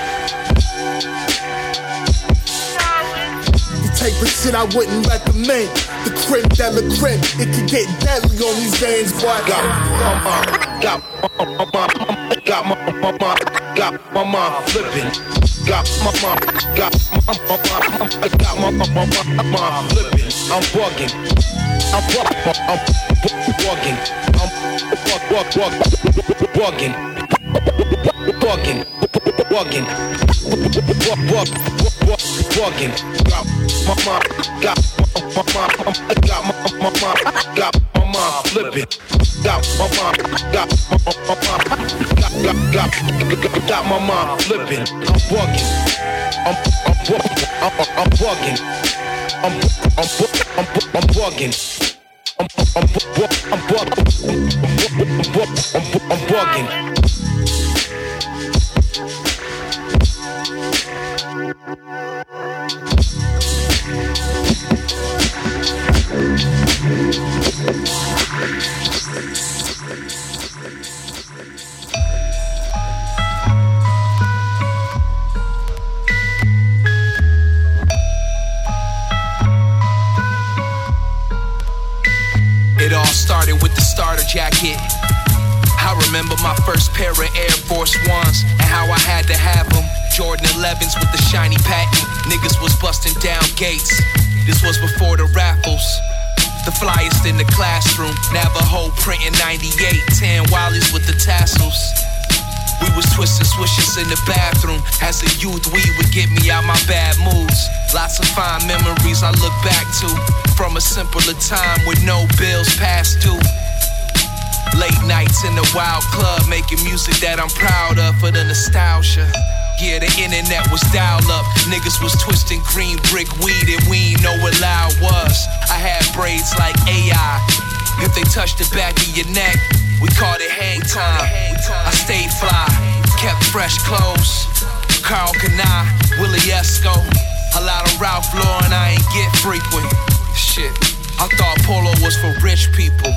Type of shit I wouldn't recommend. The crib that look crib, it can get deadly on these ends, boy. Got got got mama got my mom flipping. Got my mom got my mama got my mama flipping. I'm bugging. I'm bu- I'm bugging. I'm bu- bu- bu- bugging. Bugging. Bugging. Bugging. Got my mom got my mom, got my mom, got my mom flipping. Got my mom, got my mom, got got my mom flipping. I'm bugging. I'm I'm I'm bugging. I'm I'm I'm I'm. I'm I'm I'm. I'm It all started with the starter jacket. I remember my first pair of Air Force Ones and how I had to have them. Jordan 11s with the shiny patent. Niggas was busting down gates. This was before the raffles. The flyest in the classroom. Navajo printing 98. 10 Wallies with the tassels. We was twisting swishes in the bathroom. As a youth, we would get me out my bad moods. Lots of fine memories I look back to. From a simpler time with no bills past due. Late nights in the wild club, making music that I'm proud of for the nostalgia. Yeah, the internet was dial up. Niggas was twisting green brick weed and we ain't know what loud was. I had braids like AI. If they touched the back of your neck, we called it hang time. I stayed fly, kept fresh clothes. Karl Kani, Willie Esco. A lot of Ralph Lauren I ain't get frequent. Shit, I thought polo was for rich people.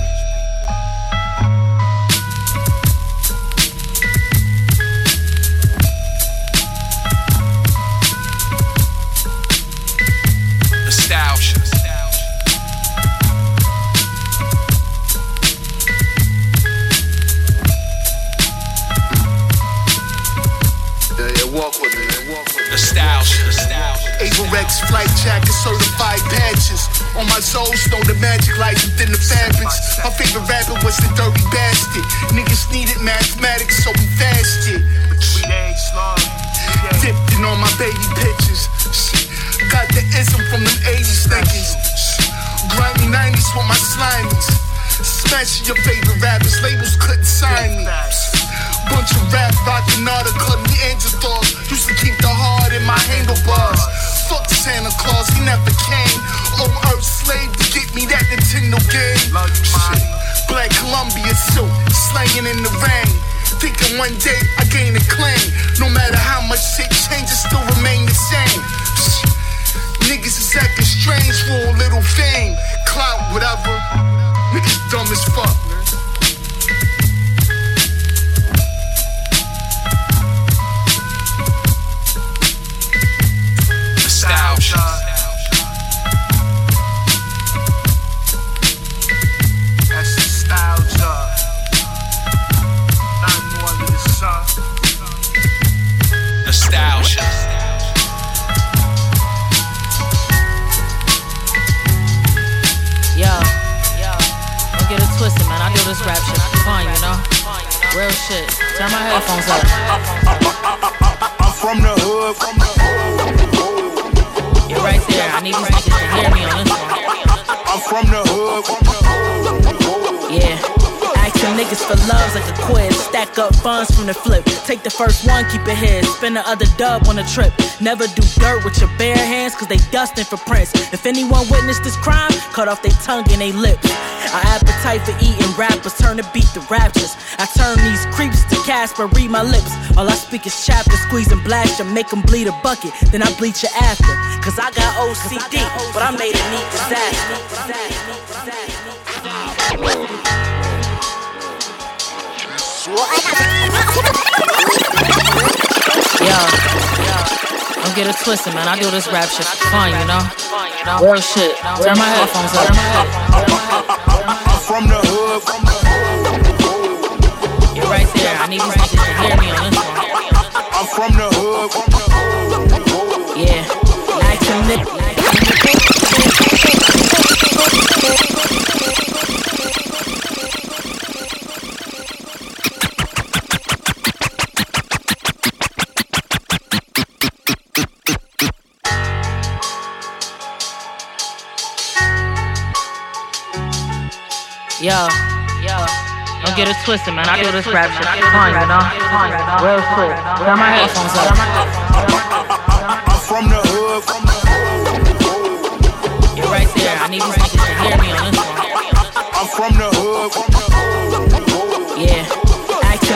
Avirex flight jacket, certified patches. On my soul, stole the magic light within the fabrics. My favorite rapper was the dirty bastard. Niggas needed mathematics, so we fasted. We ain't slow. Dipped in all my baby pictures. Got the ism from them 80s niggas. Shit. Grimy 90s with my slimies. Smashing your favorite rappers, labels couldn't sign me. Bunch of rap rockin' all the club Neanderthals. Used to keep the heart in my handlebars. Fuck Santa Claus, he never came. Old Earth slave to get me that Nintendo game. Shit. Black Columbia suit, slanging in the rain. Thinking one day I gain a claim. No matter how much shit changes, still remain the same. Shit. Niggas is acting strange for a little fame. Clout, whatever. Niggas dumb as fuck. Nostalgia. That's nostalgia. Nothing more under the sun. Nostalgia. Yo, don't get it twisted, man. I do this rap shit for fun, you know? Real shit. Turn my headphones up. I'm from the hood, from the hood. You're right there. I need these niggas to hear me on this one. I'm from the hood, from the hood. Yeah. Asking niggas for loves like a quiz. Stack up funds from the flip. Take the first one, keep it here. Spin the other dub on a trip. Never do dirt with your bare hands, cause they dustin' for prints. If anyone witnessed this crime, cut off their tongue and they lips. Our appetite for eating rappers turn to beat the raptures. I turn these creeps to Casper, read my lips. All I speak is chapter, squeeze and blast you, make them bleed a bucket. Then I bleach you after. Cause I got OCD, but I made a neat disaster. Yo, don't get it twisted, man. I do this rap shit for fun, you know? Real shit. Turn my headphones up. I'm from the hood, from the hood. You're right there. I need these niggas to hear me on this one. I'm from the get it twisted, man. I do this rap shit fine, you know? Real quick. Got my headphones up. I'm from the hood. You're right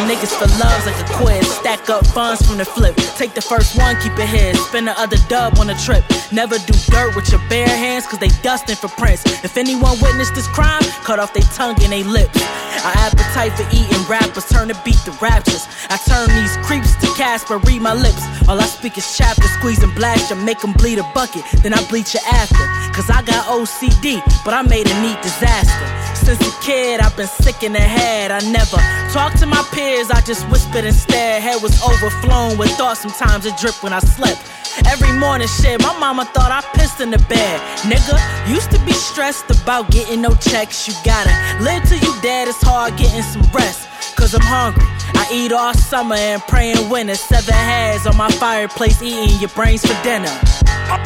niggas for loves like a quiz. Stack up funds from the flip. Take the first one, keep it here. Spend the other dub on a trip. Never do dirt with your bare hands, cause they dusting for prints. If anyone witnessed this crime, cut off their tongue and they lips. Our appetite for eating rappers turn to beat the raptures. I turn these creeps to Casper, read my lips. All I speak is chapter, squeeze and blast you, make them bleed a bucket. Then I bleach you after. Cause I got OCD, but I made a neat disaster. Since a kid, I've been sick in the head. I never talked to my peers, I just whispered instead. Head was overflowing with thoughts, sometimes it dripped when I slept. Every morning, shit, my mama thought I pissed in the bed. Nigga, used to be stressed about getting no checks. You gotta live till you dead, it's hard getting some rest. Cause I'm hungry. I eat all summer and pray in winter. Seven heads on my fireplace, eating your brains for dinner.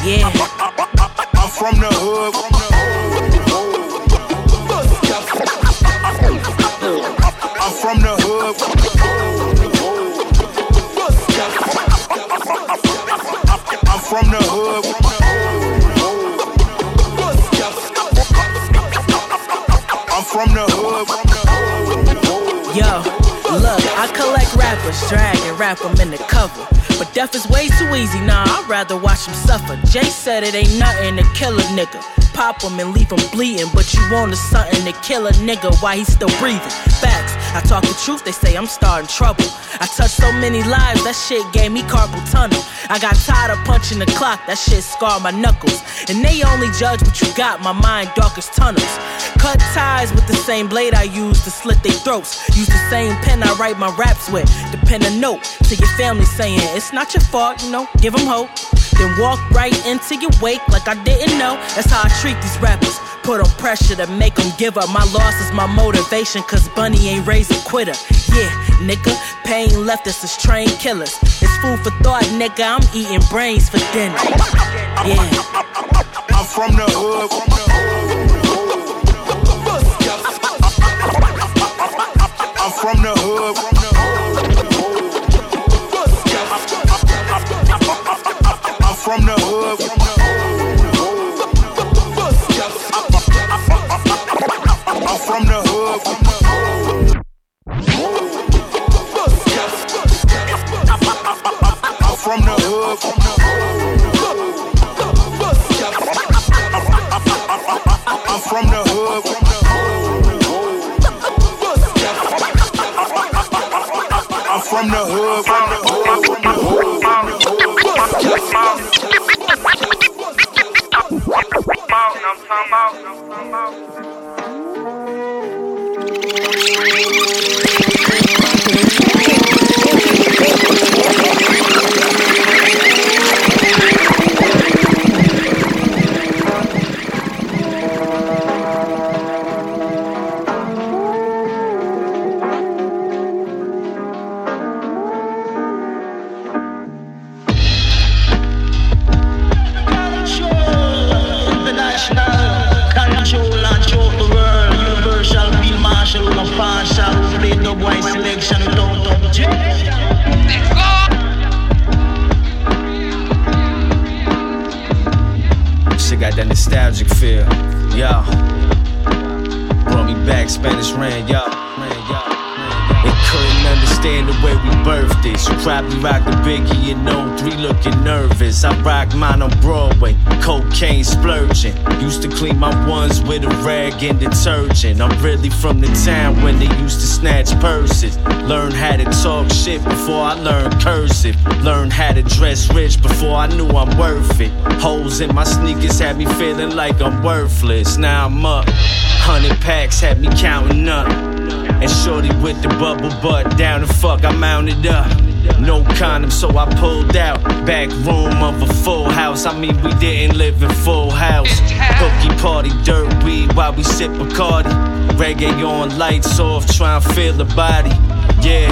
Yeah. I'm from the hood. I'm from the hood. I'm from the hood. Yo, look, I collect rappers, drag and rap them in the cover. But death is way too easy, nah, I'd rather watch them suffer. Jay said it ain't nothing to kill a nigga. Pop him and leave him bleeding, but you wanted something to kill a nigga while he's still breathing. Facts, I talk the truth, they say I'm starting trouble. I touched so many lives, that shit gave me carpal tunnel. I got tired of punching the clock, that shit scarred my knuckles. And they only judge what you got, my mind dark as tunnels. Cut ties with the same blade I use to slit their throats. Use the same pen I write my raps with. To pen a note to your family saying, it's not your fault, you know, give them hope. Then walk right into your wake like I didn't know. That's how I treat these rappers. Put on pressure to make them give up. My loss is my motivation, cause Bunny ain't raised a quitter. Yeah, nigga, pain left us as trained killers. It's food for thought, nigga. I'm eating brains for dinner. Yeah. I'm from the hood. I'm from the hood. From the hood. From the hood. I'm from the hood. I'm from the hood. I'm from the hood. From the hood. I'm from the hood. The I rock mine on Broadway, cocaine splurging. Used to clean my ones with a rag and detergent. I'm really from the town when they used to snatch purses. Learn how to talk shit before I learned cursive. Learn how to dress rich before I knew I'm worth it. Holes in my sneakers had me feeling like I'm worthless. Now I'm up. Hundred packs had me counting up. And shorty with the bubble butt down the fuck, I mounted up. No condom, so I pulled out. Back room of a full house. I mean, we didn't live in full house. Hooky party, dirt weed while we sip Bacardi. Reggae on, lights off, try and feel the body. Yeah,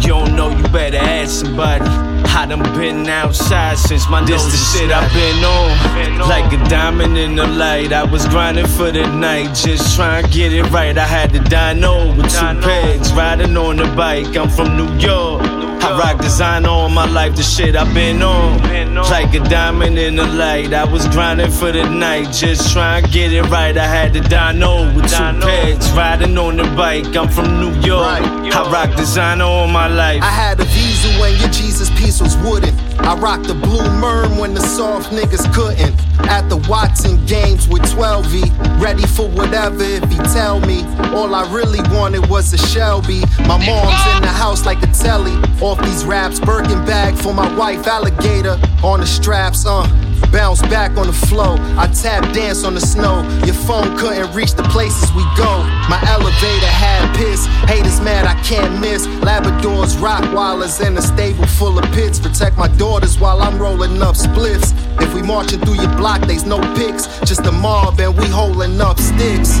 you don't know, you better ask somebody. I done been outside since my this the shit I've been on. Like a diamond in the light. I was grinding for the night, just trying to get it right. I had the dyno with two pegs, riding on the bike. I'm from New York. I rock designer all my life, the shit I've been on. Like a diamond in the light. I was grinding for the night, just trying to get it right. I had the dyno with two pegs, riding on the bike. I'm from New York. I rock designer all my life. I had a visa when your Jesus piece was wooden. I rocked the blue merm when the soft niggas couldn't. At the Watson games with 12V, ready for whatever if he tell me. All I really wanted was a Shelby. My mom's in the house like the telly. Off these raps, Birkin bag for my wife, alligator on the straps, uh. Bounce back on the flow. I tap dance on the snow. Your phone couldn't reach the places we go. My elevator had piss. Haters mad I can't miss. Labradors, Rockwallers, and a stable full of pits. Protect my daughters while I'm rolling up spliffs. If we marching through your block, there's no pics. Just a mob and we holding up sticks.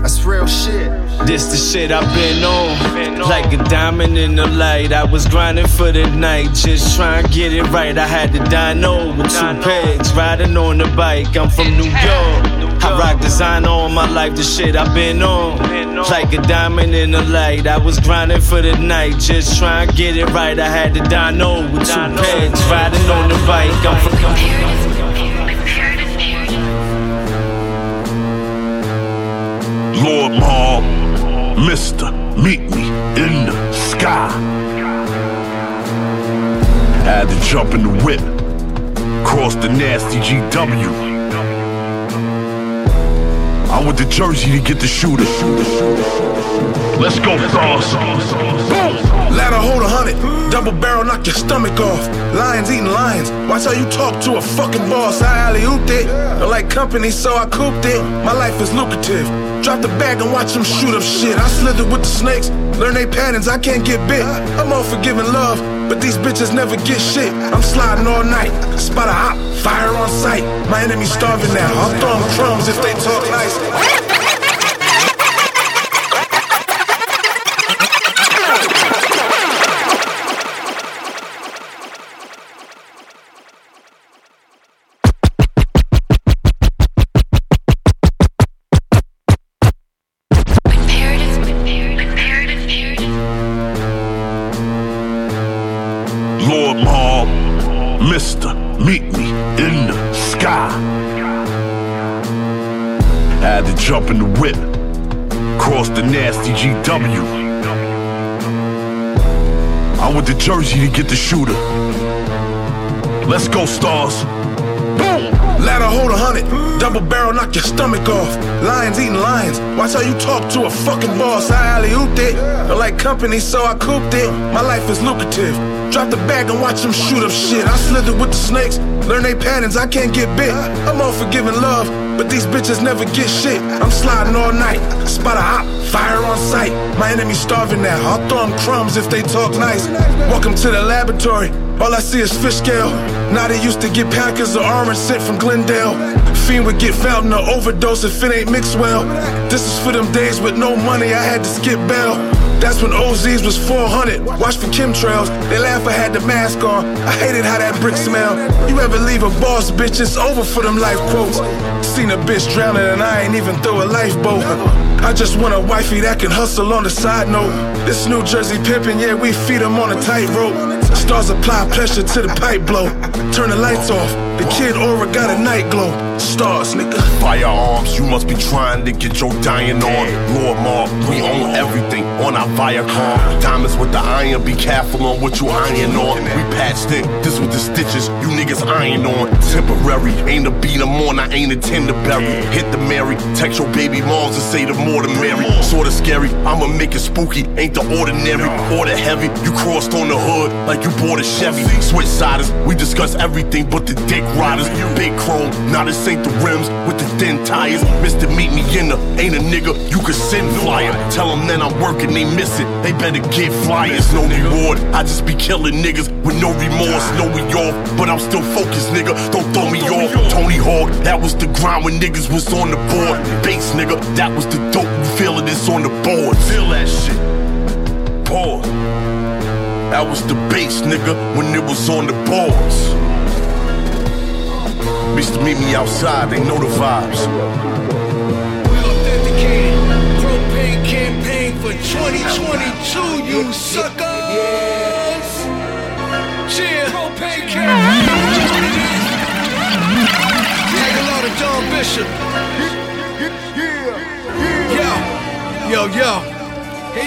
That's real shit. This the shit I've been on. Like a diamond in the light. I was grinding for the night, just trying to get it right. I had the dyno with two pegs, riding on the bike. I'm from New York. I rock design all my life, the shit I've been on. Like a diamond in the light. I was grinding for the night, just trying to get it right. I had the dyno with two pegs, riding on the bike. I'm from Lord Maul, Mister, meet me in the sky. Had to jump in the whip, cross the nasty GW. I went to Jersey to get the shooter. Let's go, Frost. Ladder hold a hundred, double barrel knock your stomach off. Lions eating lions, watch how you talk to a fucking boss. I alley ooped it, don't like company, so I cooped it. My life is lucrative. Drop the bag and watch them shoot up shit. I slither with the snakes, learn they patterns, I can't get bit. I'm all for giving love, but these bitches never get shit. I'm sliding all night, spot a hop, fire on sight. My enemy's starving now, I'll throw them crumbs if they talk nice. The nasty GW. I went to Jersey to get the shooter. Let's go, stars. Ladder hold a hundred, double barrel knock your stomach off. Lions eating lions, watch how you talk to a fucking boss. I alley ooped it, don't like company, so I cooped it. My life is lucrative. Drop the bag and watch them shoot up shit. I slither with the snakes, learn they patterns, I can't get bit. I'm all for giving love, but these bitches never get shit. I'm sliding all night, spot a hop, fire on sight. My enemy's starving now, I'll throw them crumbs if they talk nice. Welcome to the laboratory, all I see is fish scale. Now they used to get packets of orange sent from Glendale. Fiend would get found in an overdose if it ain't mixed well. This is for them days with no money, I had to skip bail. That's when OZs was 400. Watch for chemtrails. They laugh I had the mask on. I hated how that brick smell. You ever leave a boss, bitch? It's over for them life quotes. Seen a bitch drowning and I ain't even throw a lifeboat. I just want a wifey that can hustle on the side note. This New Jersey pimpin', yeah, we feed 'em on a tightrope. Stars apply pressure to the pipe blow. Turn the lights off. The kid aura got a night glow. Stars, nigga. Firearms, you must be trying to get your dying on. Lord Maul, we own everything on our Viacom. Diamonds with the iron, be careful on what you iron on. We patched it, this with the stitches, you niggas iron on. Temporary, ain't a beat 'em on, I ain't a tenderberry. Hit the Mary, text your baby moms and say the more the merry. Sorta scary, I'ma make it spooky, ain't the ordinary. Order heavy, you crossed on the hood like you bought a Chevy. Switch siders, we discuss everything but the dick riders. Big chrome, now this ain't the rims with the thin tires. Mister, meet me in the, ain't a nigga, you could send flyer. Tell them that I'm working, they miss it, they better get flyers. No reward, I just be killing niggas with no remorse. no we off, but I'm still focused, nigga. Don't throw me off. Tony Hawk, that was the grind when niggas was on the board. Bass, nigga, that was the dope. You feeling this on the board. Feel that shit. Pause. That was the bass, nigga, when it was on the boards. Used to meet me outside, they know the vibes. We authenticated propane campaign for 2022, you suckers. Cheer, propane campaign. Tag a lot of John Bishop. Yo, yo, yo,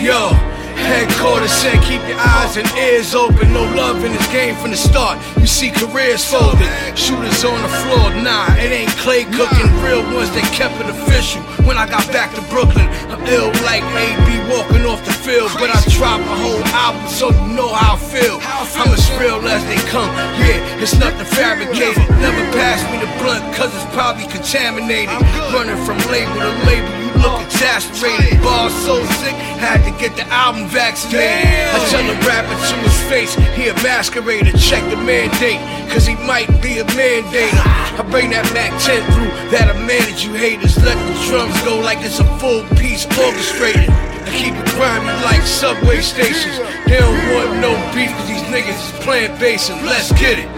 yo. Headquarters said keep your eyes and ears open. No love in this game from the start. You see careers folded. Shooters on the floor. Nah, it ain't clay cooking. Real ones that kept it official. When I got back to Brooklyn, I'm ill like AB walking off the field. But I dropped a whole album so you know how I feel. I'm as real as they come. Yeah, it's nothing fabricated. Never pass me the blunt cause it's probably contaminated. Running from label to label. Look exasperated. Bars so sick, had to get the album vaccinated. I tell the rapper to his face, he a masquerader. Check the mandate, cause he might be a mandator. I bring that Mac 10 through, that'll manage you haters. Let the drums go like it's a full piece orchestrated. I keep it grimy like subway stations. They don't want no beef cause these niggas is playing bass and let's get it.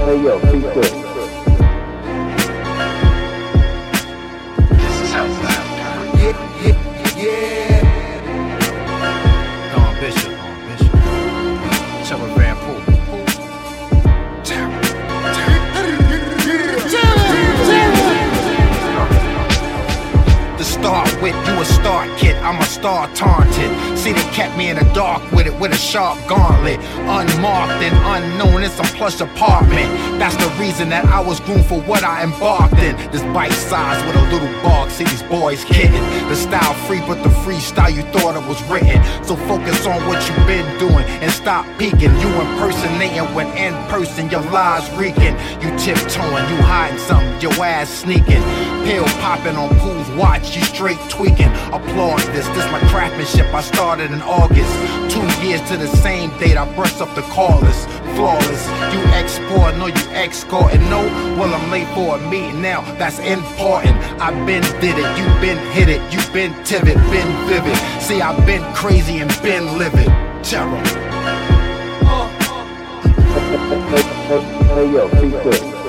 Hey yo, sharp gauntlet. Unmarked and unknown in some plush apartment. That's the reason that I was groomed for what I embarked in. This bite size with a little bark, see these boys kidding. The style free, but the freestyle you thought it was written. So focus on what you've been doing and stop peeking. You impersonating when in person your lies reeking. You tiptoeing, you hiding something, your ass sneaking. Pill popping on pool's watch, you straight tweaking. Applaud this, this my craftsmanship. I started in August. Two years to the same date, I brushed up the callers. Flawless, you export, no, you escort, and no, well, I'm late for a meeting now. That's important. I've been did it, you been hit it, you been tivid, been vivid. See, I've been crazy and been livid. Terror. (laughs) Hey yo,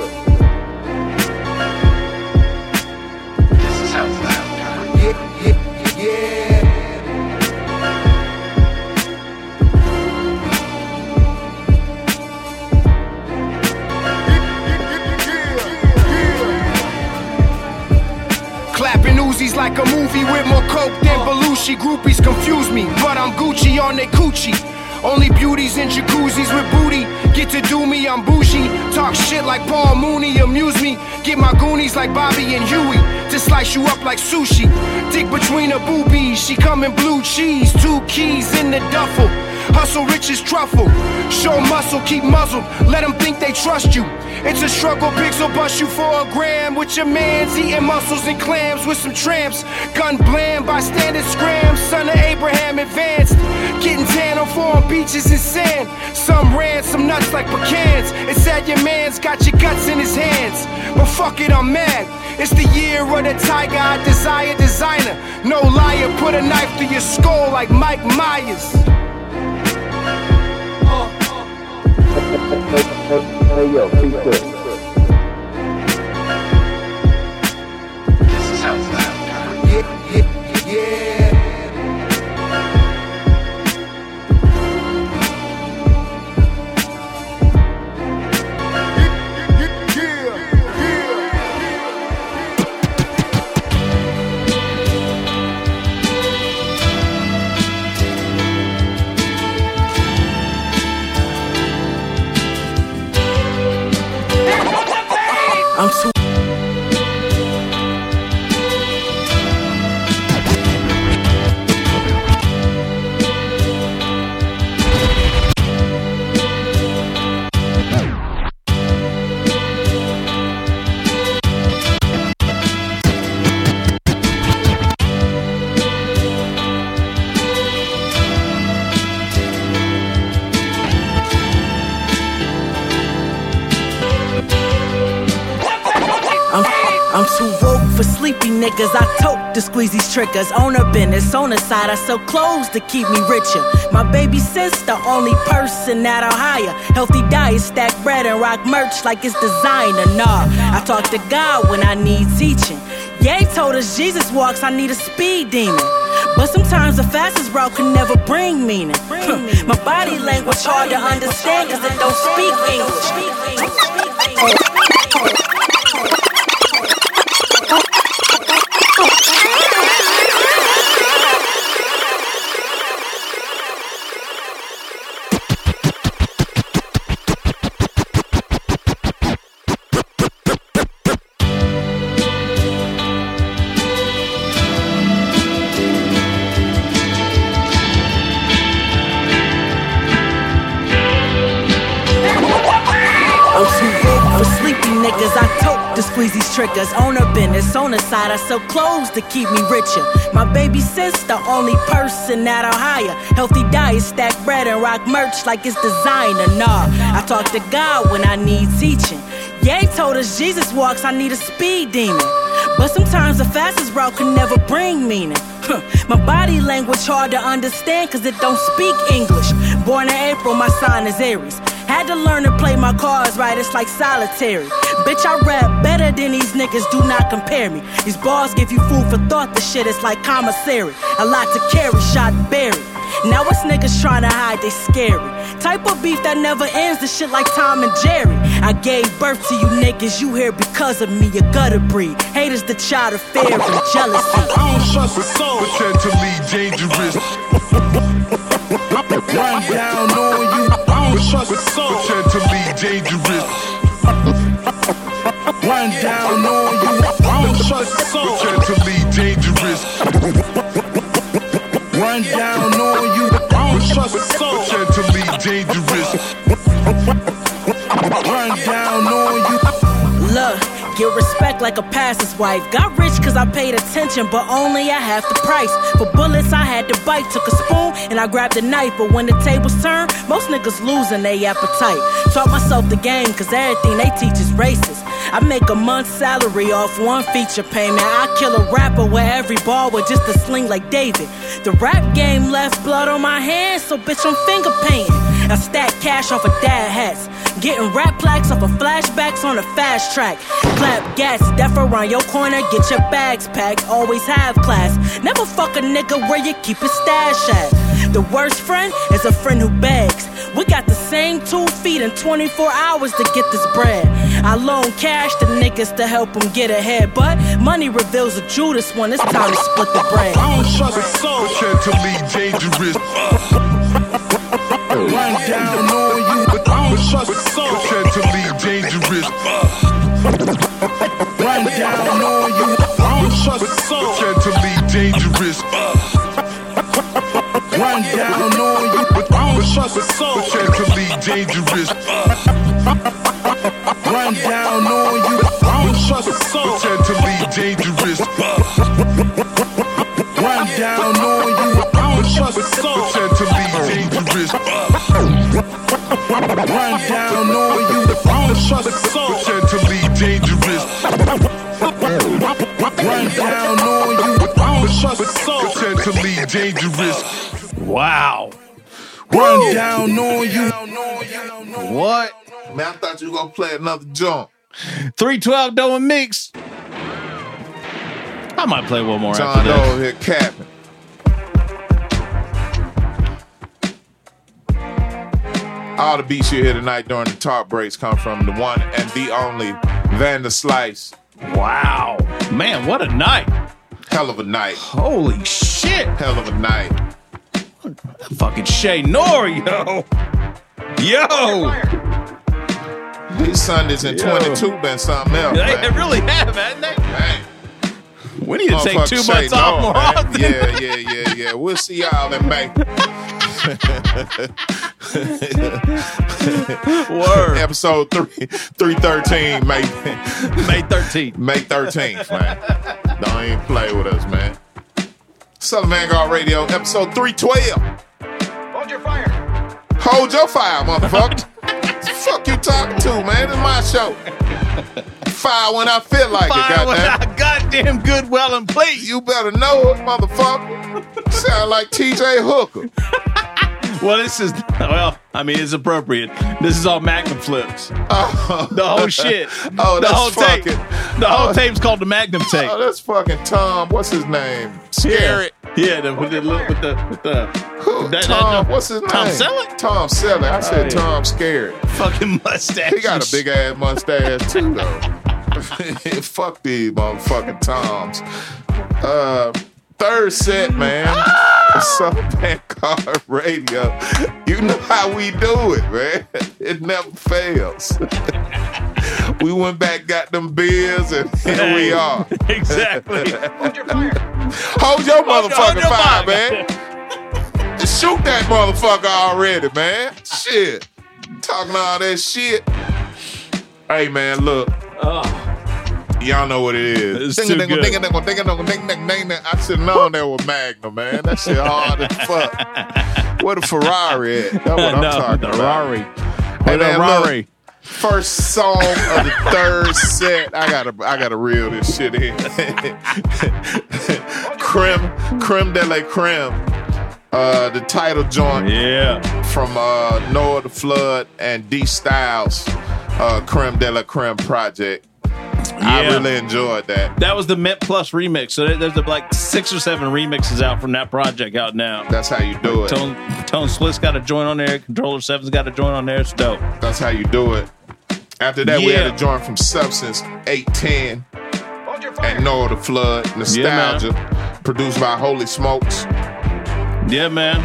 a movie with more coke than Belushi. Groupies confuse me, but I'm Gucci on they coochie. Only beauties in jacuzzis with booty. Get to do me, I'm bougie. Talk shit like Paul Mooney, amuse me. Get my goonies like Bobby and Huey. To slice you up like sushi. Dick between her boobies, she come in blue cheese. Two keys in the duffel. Hustle rich as truffle. Show muscle, keep muzzled. Let them think they trust you. It's a struggle, pigs will bust you for a gram. With your mans eating mussels and clams with some tramps. Gun bland by standard scram. Son of Abraham advanced. Getting tan on foreign beaches and sand. Some ran, some nuts like pecans. It's sad your man's got your guts in his hands. But fuck it, I'm mad. It's the year of the tiger, I desire designer. No liar, put a knife through your skull like Mike Myers. Hey yo, peace I'm too. To squeeze these triggers. On a business, on the side, I sell clothes to keep me richer. My baby sister, only person that I'll hire. Healthy diet, stack bread, and rock merch like it's designer. Nah, I talk to God when I need teaching. Ye told us Jesus walks, I need a speed demon. But sometimes the fastest route can never bring meaning. My body language hard to understand cause it don't speak English. Triggers. On a business, on the side, I sell clothes to keep me richer. My baby sister, only person that I'll hire. Healthy diet, stack bread, and rock merch like it's designer. Nah, I talk to God when I need teaching. Ye told us Jesus walks, I need a speed demon. But sometimes the fastest route can never bring meaning. My body language hard to understand cause it don't speak English. Born in April, my sign is Aries. Had to learn to play my cards right, it's like solitary. Bitch, I rap better than these niggas, do not compare me. These bars give you food for thought, the shit is like commissary. A lot to carry, shot buried. Now it's niggas trying to hide, they scary. Type of beef that never ends, the shit like Tom and Jerry. I gave birth to you niggas, you here because of me, you gutter breed. Haters the child of fear and jealousy. I don't trust a soul. Potentially dangerous. Run down on you. I don't trust a soul. Potentially dangerous. Run down on you. I don't trust a soul. Potentially dangerous. Run down on you. I don't trust a soul. Potentially dangerous. Run down on you. Look, get respect like a pastor's wife. Got rich cause I paid attention, but only at half the price. For bullets, I had to bite. Took a spoon and I grabbed a knife. But when the tables turn, most niggas losing their appetite. Taught myself the game cause everything they teach is racist. I make a month's salary off one feature payment. I kill a rapper with every ball with just a sling like David. The rap game left blood on my hands, so bitch, I'm finger painting. I stack cash off of dad hats. Getting rap plaques off of flashbacks on a fast track. Clap gas, death around your corner, get your bags packed. Always have class. Never fuck a nigga where you keep your stash at. The worst friend is a friend who begs. We got the same two feet in 24 hours to get this bread. I loan cash to niggas to help them get ahead, but money reveals a Judas when it's time to split the bread. I don't trust a soul. Potentially dangerous. Run down on you. I don't trust a soul. Potentially dangerous. Run down on you. I don't trust a soul. Potentially dangerous. Run down on you. I don't trust a soul. Potentially dangerous. Run down on you. I don't trust a soul. Potentially dangerous. Run down on you. I don't trust a soul. Potentially dangerous. Run down on you. I don't trust a soul. Potentially dangerous. Run down on you. I don't trust a soul. Potentially dangerous. Wow. Run down on you. What? Man, I thought you were gonna play another jump. 312 Doe Mix. I might play one more John after Doe this. here capping. All the beats you hear tonight during the top breaks come from the one and the only Van der Slice. Wow. Man, what a night. Hell of a night. Holy shit. Hell of a night. Fucking Shay Nor, yo. Yo. These Sundays in Yo. 22 been something else. They, man. really have, haven't they? Man. We need to take two say months off more man. often. Yeah, yeah, yeah, yeah. We'll see y'all in May. (laughs) Word. Episode three, three thirteen, May May 13th. May thirteenth, man. Don't even play with us, man. Southern Vanguard Radio, episode three twelve. Hold your fire. Hold your fire, motherfucker. (laughs) Fuck you talking to, man? It's my show. fire when I feel like Fire it, when goddamn. I goddamn good, well, and please. You better know it, motherfucker. Sound like TJ Hooker. (laughs) Well, this is well. I mean, it's appropriate. This is all Magnum flips. Oh. The whole shit. (laughs) Oh, the that's whole tape. fucking- The whole oh. tape's called the Magnum tape. Oh, that's fucking Tom. What's his name? Scary. Yeah, yeah. The, with the with the with the Who? that- that- Tom. that- What's his name? Tom Selleck. Tom Selleck. I said Oh, yeah. Tom Scared. Fucking mustache. He got a big ass mustache too, though. (laughs) Fuck these motherfucking Toms. Uh, third set, man. Ah! Soul Car Radio. You know how we do it, man. It never fails. (laughs) we went back, got them beers, and here we are. (laughs) Exactly. Hold your motherfucking hold your fire, fire. man. Shoot that motherfucker already, man. Shit. Talking all that shit. Hey, man, look. Oh. Y'all know what it is. It's too Ding-a-ding-a, good. I should have known that was Magnum, man. That shit hard as fuck. Where the Ferrari at? That's what I'm (laughs) No, talking the about. Rari. Hey, the man, look. First song of the third set. I gotta, I gotta reel this shit in. (laughs) creme, creme de la creme. Uh, the title joint. Yeah. From uh, Noah the Flood and D Styles, uh, creme de la creme project. I Yeah. really enjoyed that. That was the Mint Plus remix. So there- there's like six or seven remixes out from that project out now. That's how you do it. Tone, Tone Spliff's got a joint on there. Controller Seven's got a joint on there. It's dope. That's how you do it. After that, we had a joint from Substance 810 and Noah the Flood, Nostalgia, produced by Holy Smokes. Yeah, man.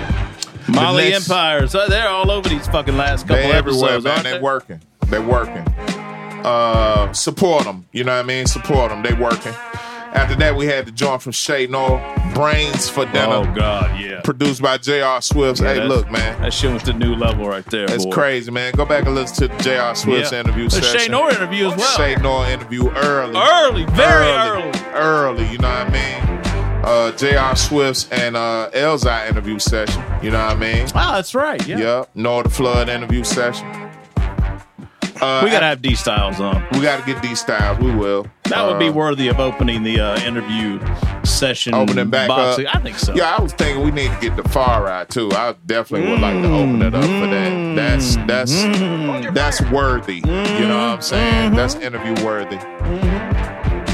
Molly next- Empire. So they're all over these fucking last couple They everywhere, man. aren't They they? working. They're working. Uh, support them. You know what I mean? Support them. They working. After that, we had the joint from Shay Noel, Brains for Dinner. Oh God, yeah. Produced by J.R. Swift. Yeah, hey, look, man. That shit was the new level right there. That's boy. crazy, man. Go back and listen to J.R. Swift's Yeah. interview The session. Shay Noel interview as well. Shay Noel interview early. Early, very early. Early, you know what I mean? Uh, J.R. Swift's and uh, Elzhi interview session. You know what I mean? Oh, that's right. Yeah. Yep. Noah the Flood interview session. Uh, we gotta have D Styles on. We gotta get D Styles. We will. That would be Uh, worthy of opening the uh, interview session. opening back boxing. up. I think so. Yeah, I was thinking we need to get the far ride too. I definitely would like to open it up for that. That's that's that's worthy. You know what I'm saying? That's interview worthy.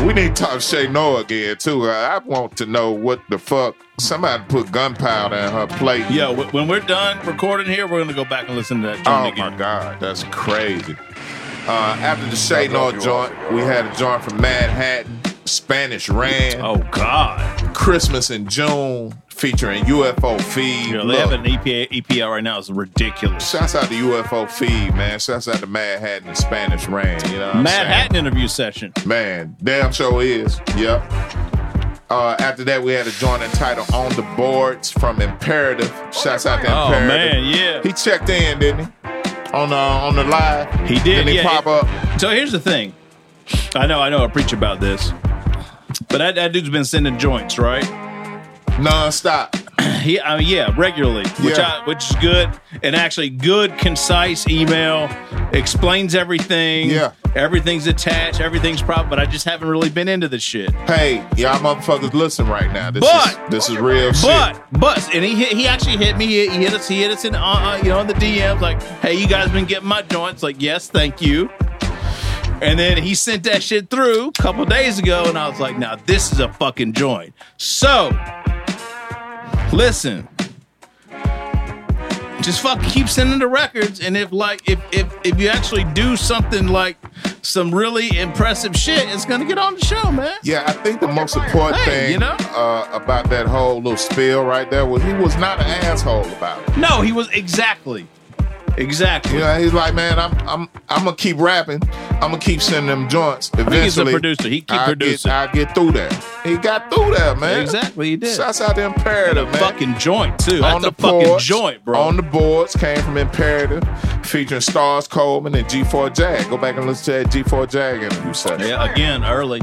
We need to talk to Shay Noah again too. I I want to know what the fuck somebody put gunpowder in her plate. Yo, wh- when we're done recording here, we're gonna go back and listen to that joint Oh again. my god, that's crazy. Uh, after the Shay Noah joint, we had a joint from Manhattan, Spanish Rain. Oh God, Christmas in June featuring UFO Fev. Yeah, they Look, have an E EP, EP right now. It's ridiculous. Shouts out to UFO Fev, man. Shouts out to Manhattan and Spanish Rain. You know what I'm Manhattan interview session. Man, damn show is. Yep. Uh, after that, we had a joint entitled On the Boards from Imperative. Shouts out to Imperative. Oh, man, yeah. He checked in, didn't he? On the, on the live. He did. He yeah. pop up? So here's the thing. I know, I know. I preach about this, but that, that dude's been sending joints, right? Non-stop. (clears throat) He, I mean, yeah, regularly, which Yeah. I, which is good, and actually good, concise email explains everything. Yeah. Everything's attached, everything's proper. But I just haven't really been into this shit. Hey, y'all motherfuckers listen right now. This But- is this is real shit. But but and he hit, he actually hit me. He, he hit us. He hit us in uh, uh, you know in the DMs like, hey, you guys been getting my joints? Like, yes, thank you. And then he sent that shit through a couple days ago, and I was like, now this is a fucking joint. So listen. Just fucking keep sending the records, and if like if if if you actually do something like some really impressive shit, it's gonna get on the show, man. Yeah, I think the most important Hey, thing you know? uh, about that whole little spill right there was he was not an asshole about it. No, he was exactly, exactly. You know, he's like, man, I'm I'm I'm gonna keep rapping. I'm gonna keep sending them joints. think he's a producer. He keep I producing. Get, I get through that. He got through that, man. Exactly, he did. Shouts out to Imperative, man. fucking joint too. That's on the fucking boards, joint, bro. On the boards came from Imperative, featuring Stars Coleman and G4 Jag. Go back and listen to that G4 Jag interview session. yeah, again, early.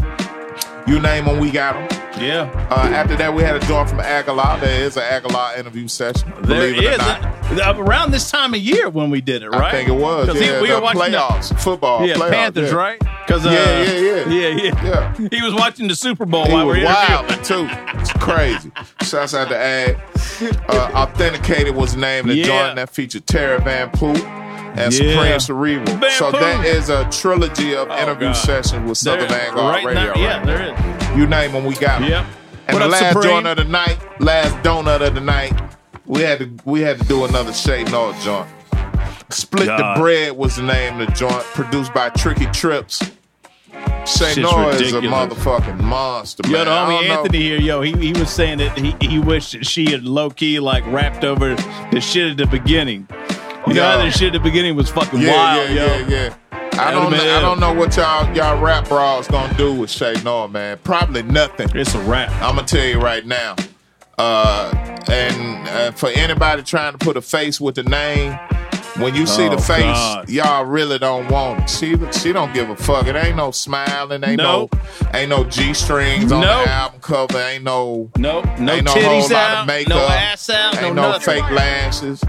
You name them, we got them. Yeah. Uh, after that, we had a joint from Aguilar. There is an Aguilar interview session. There believe it or not. a- around this time of year when we did it, right? I think it was. 'Cause he- we the were watching the- playoffs, football. Yeah, playoffs, Panthers, yeah. right? Cause uh, Yeah, yeah, yeah. yeah, yeah, (laughs) He was watching the Super Bowl He while we were wild too. It's crazy. Shouts out to Ad. Uh, Authenticated was the name of the Yeah. joint that featured Terry Van Poop and Yeah. Supreme Cerebral. Van so Poop. that is a trilogy of oh, interview God. sessions with Southern There- Vanguard right Radio. now- yeah, right there now. You name them, we got them. Yep. And What the last Supreme? joint of the night, last donut of the night, we had to we had to do another Shay North joint. Split God. the Bread was the name of the joint, produced by Tricky Trips. Shay Shit's is a motherfucking monster, Yo, man. the homie don't know. Anthony here, yo, he, he was saying that he, he wished that she had low key like rapped over the shit at the beginning. You know how Yo. shit at the beginning was fucking Yeah, wild, yeah, yo. yeah, yeah. I don't, been I don't know what y'all y'all rap bras gonna do with Shay Noah, man. Probably nothing. It's a rap. I'm gonna tell you right now. Uh, and uh, for anybody trying to put a face with the name, when you see Oh, the face, God. y'all really don't want it. She she don't give a fuck. It ain't no smiling, ain't Nope. no ain't no G strings on Nope. the album cover, ain't no Nope. No ain't no titties whole lot of makeup, no ass out, ain't no no, nothing. fake lashes,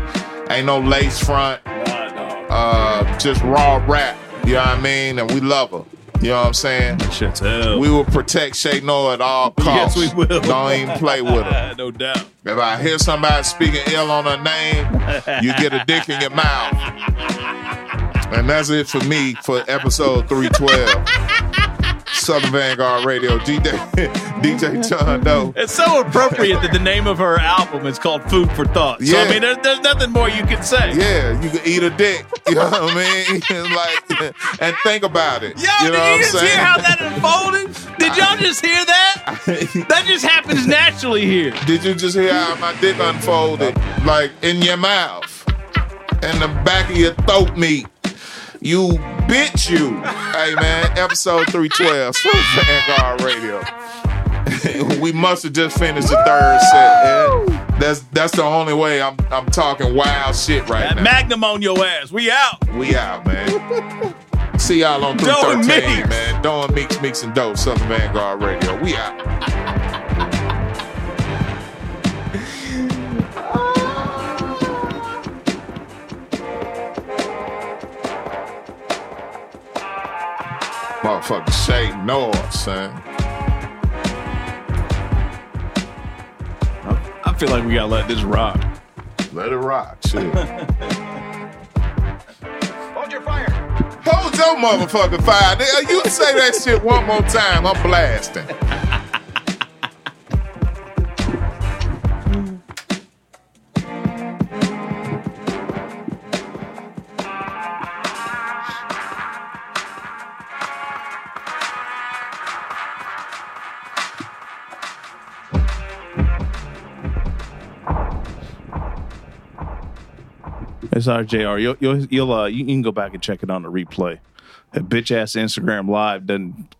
ain't no lace front. Uh, just raw rap. You know what I mean? And we love her. You know what I'm saying? We will protect Shay Noah at all costs. (laughs) Yes, we will. Don't even play with her. (laughs) no doubt. If I hear somebody speaking ill on her name, you get a (laughs) dick in your mouth. And that's it for me for episode 312. Southern Vanguard Radio, DJ, (laughs) DJ John Doe. It's so appropriate that the name of her album is called Food for Thought. So, I mean, there's, there's nothing more you can say. Yeah, you can eat a dick. (laughs) You know what I mean? (laughs) like, and think about it. Yo, you know did what you just saying? hear how that unfolded? Did y'all just hear that? that just happens naturally here. Did you just hear how my dick unfolded? Like in your mouth. In the back of your throat meat. You bitch you. hey man, episode 312, Southern Vanguard Radio. (laughs) we must have just finished the third set. man. That's that's the only way I'm I'm talking wild shit right now. Magnum on your ass. We out. We out, man. See y'all on Doe and 313, Meeks. man. Doing Meeks, Meeks, and Doe, Southern Vanguard Radio. We out. Motherfucker Shay North, son. I feel like we gotta let this rock. Let it rock, shit. (laughs) Hold your fire. Hold your motherfucking fire. You say that shit one more time, I'm blasting. It's Jr. You'll you'll, you'll uh, you can go back and check it on the replay. That bitch ass Instagram live doesn't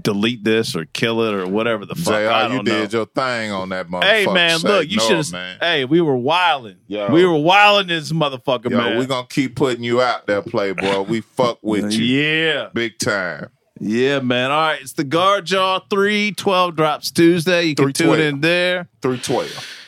delete this or kill it or whatever the fuck. JR, you did know. your thing on that motherfucker. Hey man, Say look, you no, should have. Hey, we were wilding. Yo. We were wilding this motherfucker, Yo, man. we gonna keep putting you out there, Playboy. We (laughs) fuck with you. Yeah. Big time. Yeah, man. All right, it's the Guard Jaw 312 drops Tuesday. You can tune 312. in there. 312.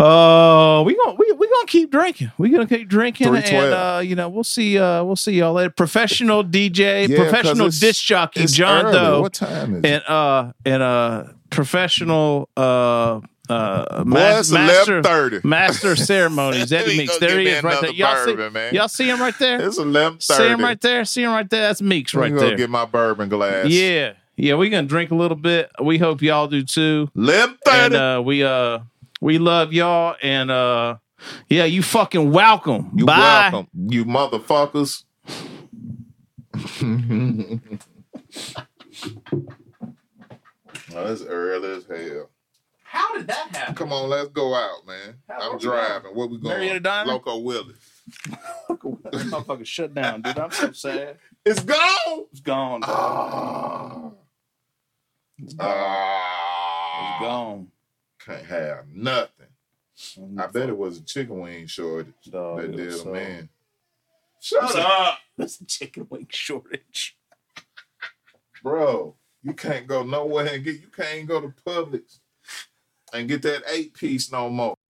Uh, we gonna we we gonna keep drinking. We gonna keep drinking, and uh, you know, we'll see. Uh, we'll see y'all later. Professional DJ, Yeah, professional disc jockey, John early. Doe. What time is it? and uh and uh professional uh uh master 11:30. master (laughs) ceremonies Eddie Meeks there he is right there y'all see bourbon, man. y'all see him right there It's 11:30. see him right there see him right there that's Meeks right there get my bourbon glass. yeah yeah we gonna drink a little bit we hope y'all do too 11:30. and uh we uh we love y'all and uh yeah you fucking welcome You bye welcome, you motherfuckers. oh, it's early as hell. how did that happen Come on, let's go out, man. I'm driving. Where we going? Marietta Diamond? Loco Willie. this motherfucker shut down dude I'm so sad It's gone. it's gone Ah. Ah. it's gone Can't have nothing. I bet it was a chicken wing shortage Dog, that did a so- man. Shut Shut up, (laughs) That's a chicken wing shortage. bro. You can't go nowhere and get. You can't go to Publix and get that eight piece no more.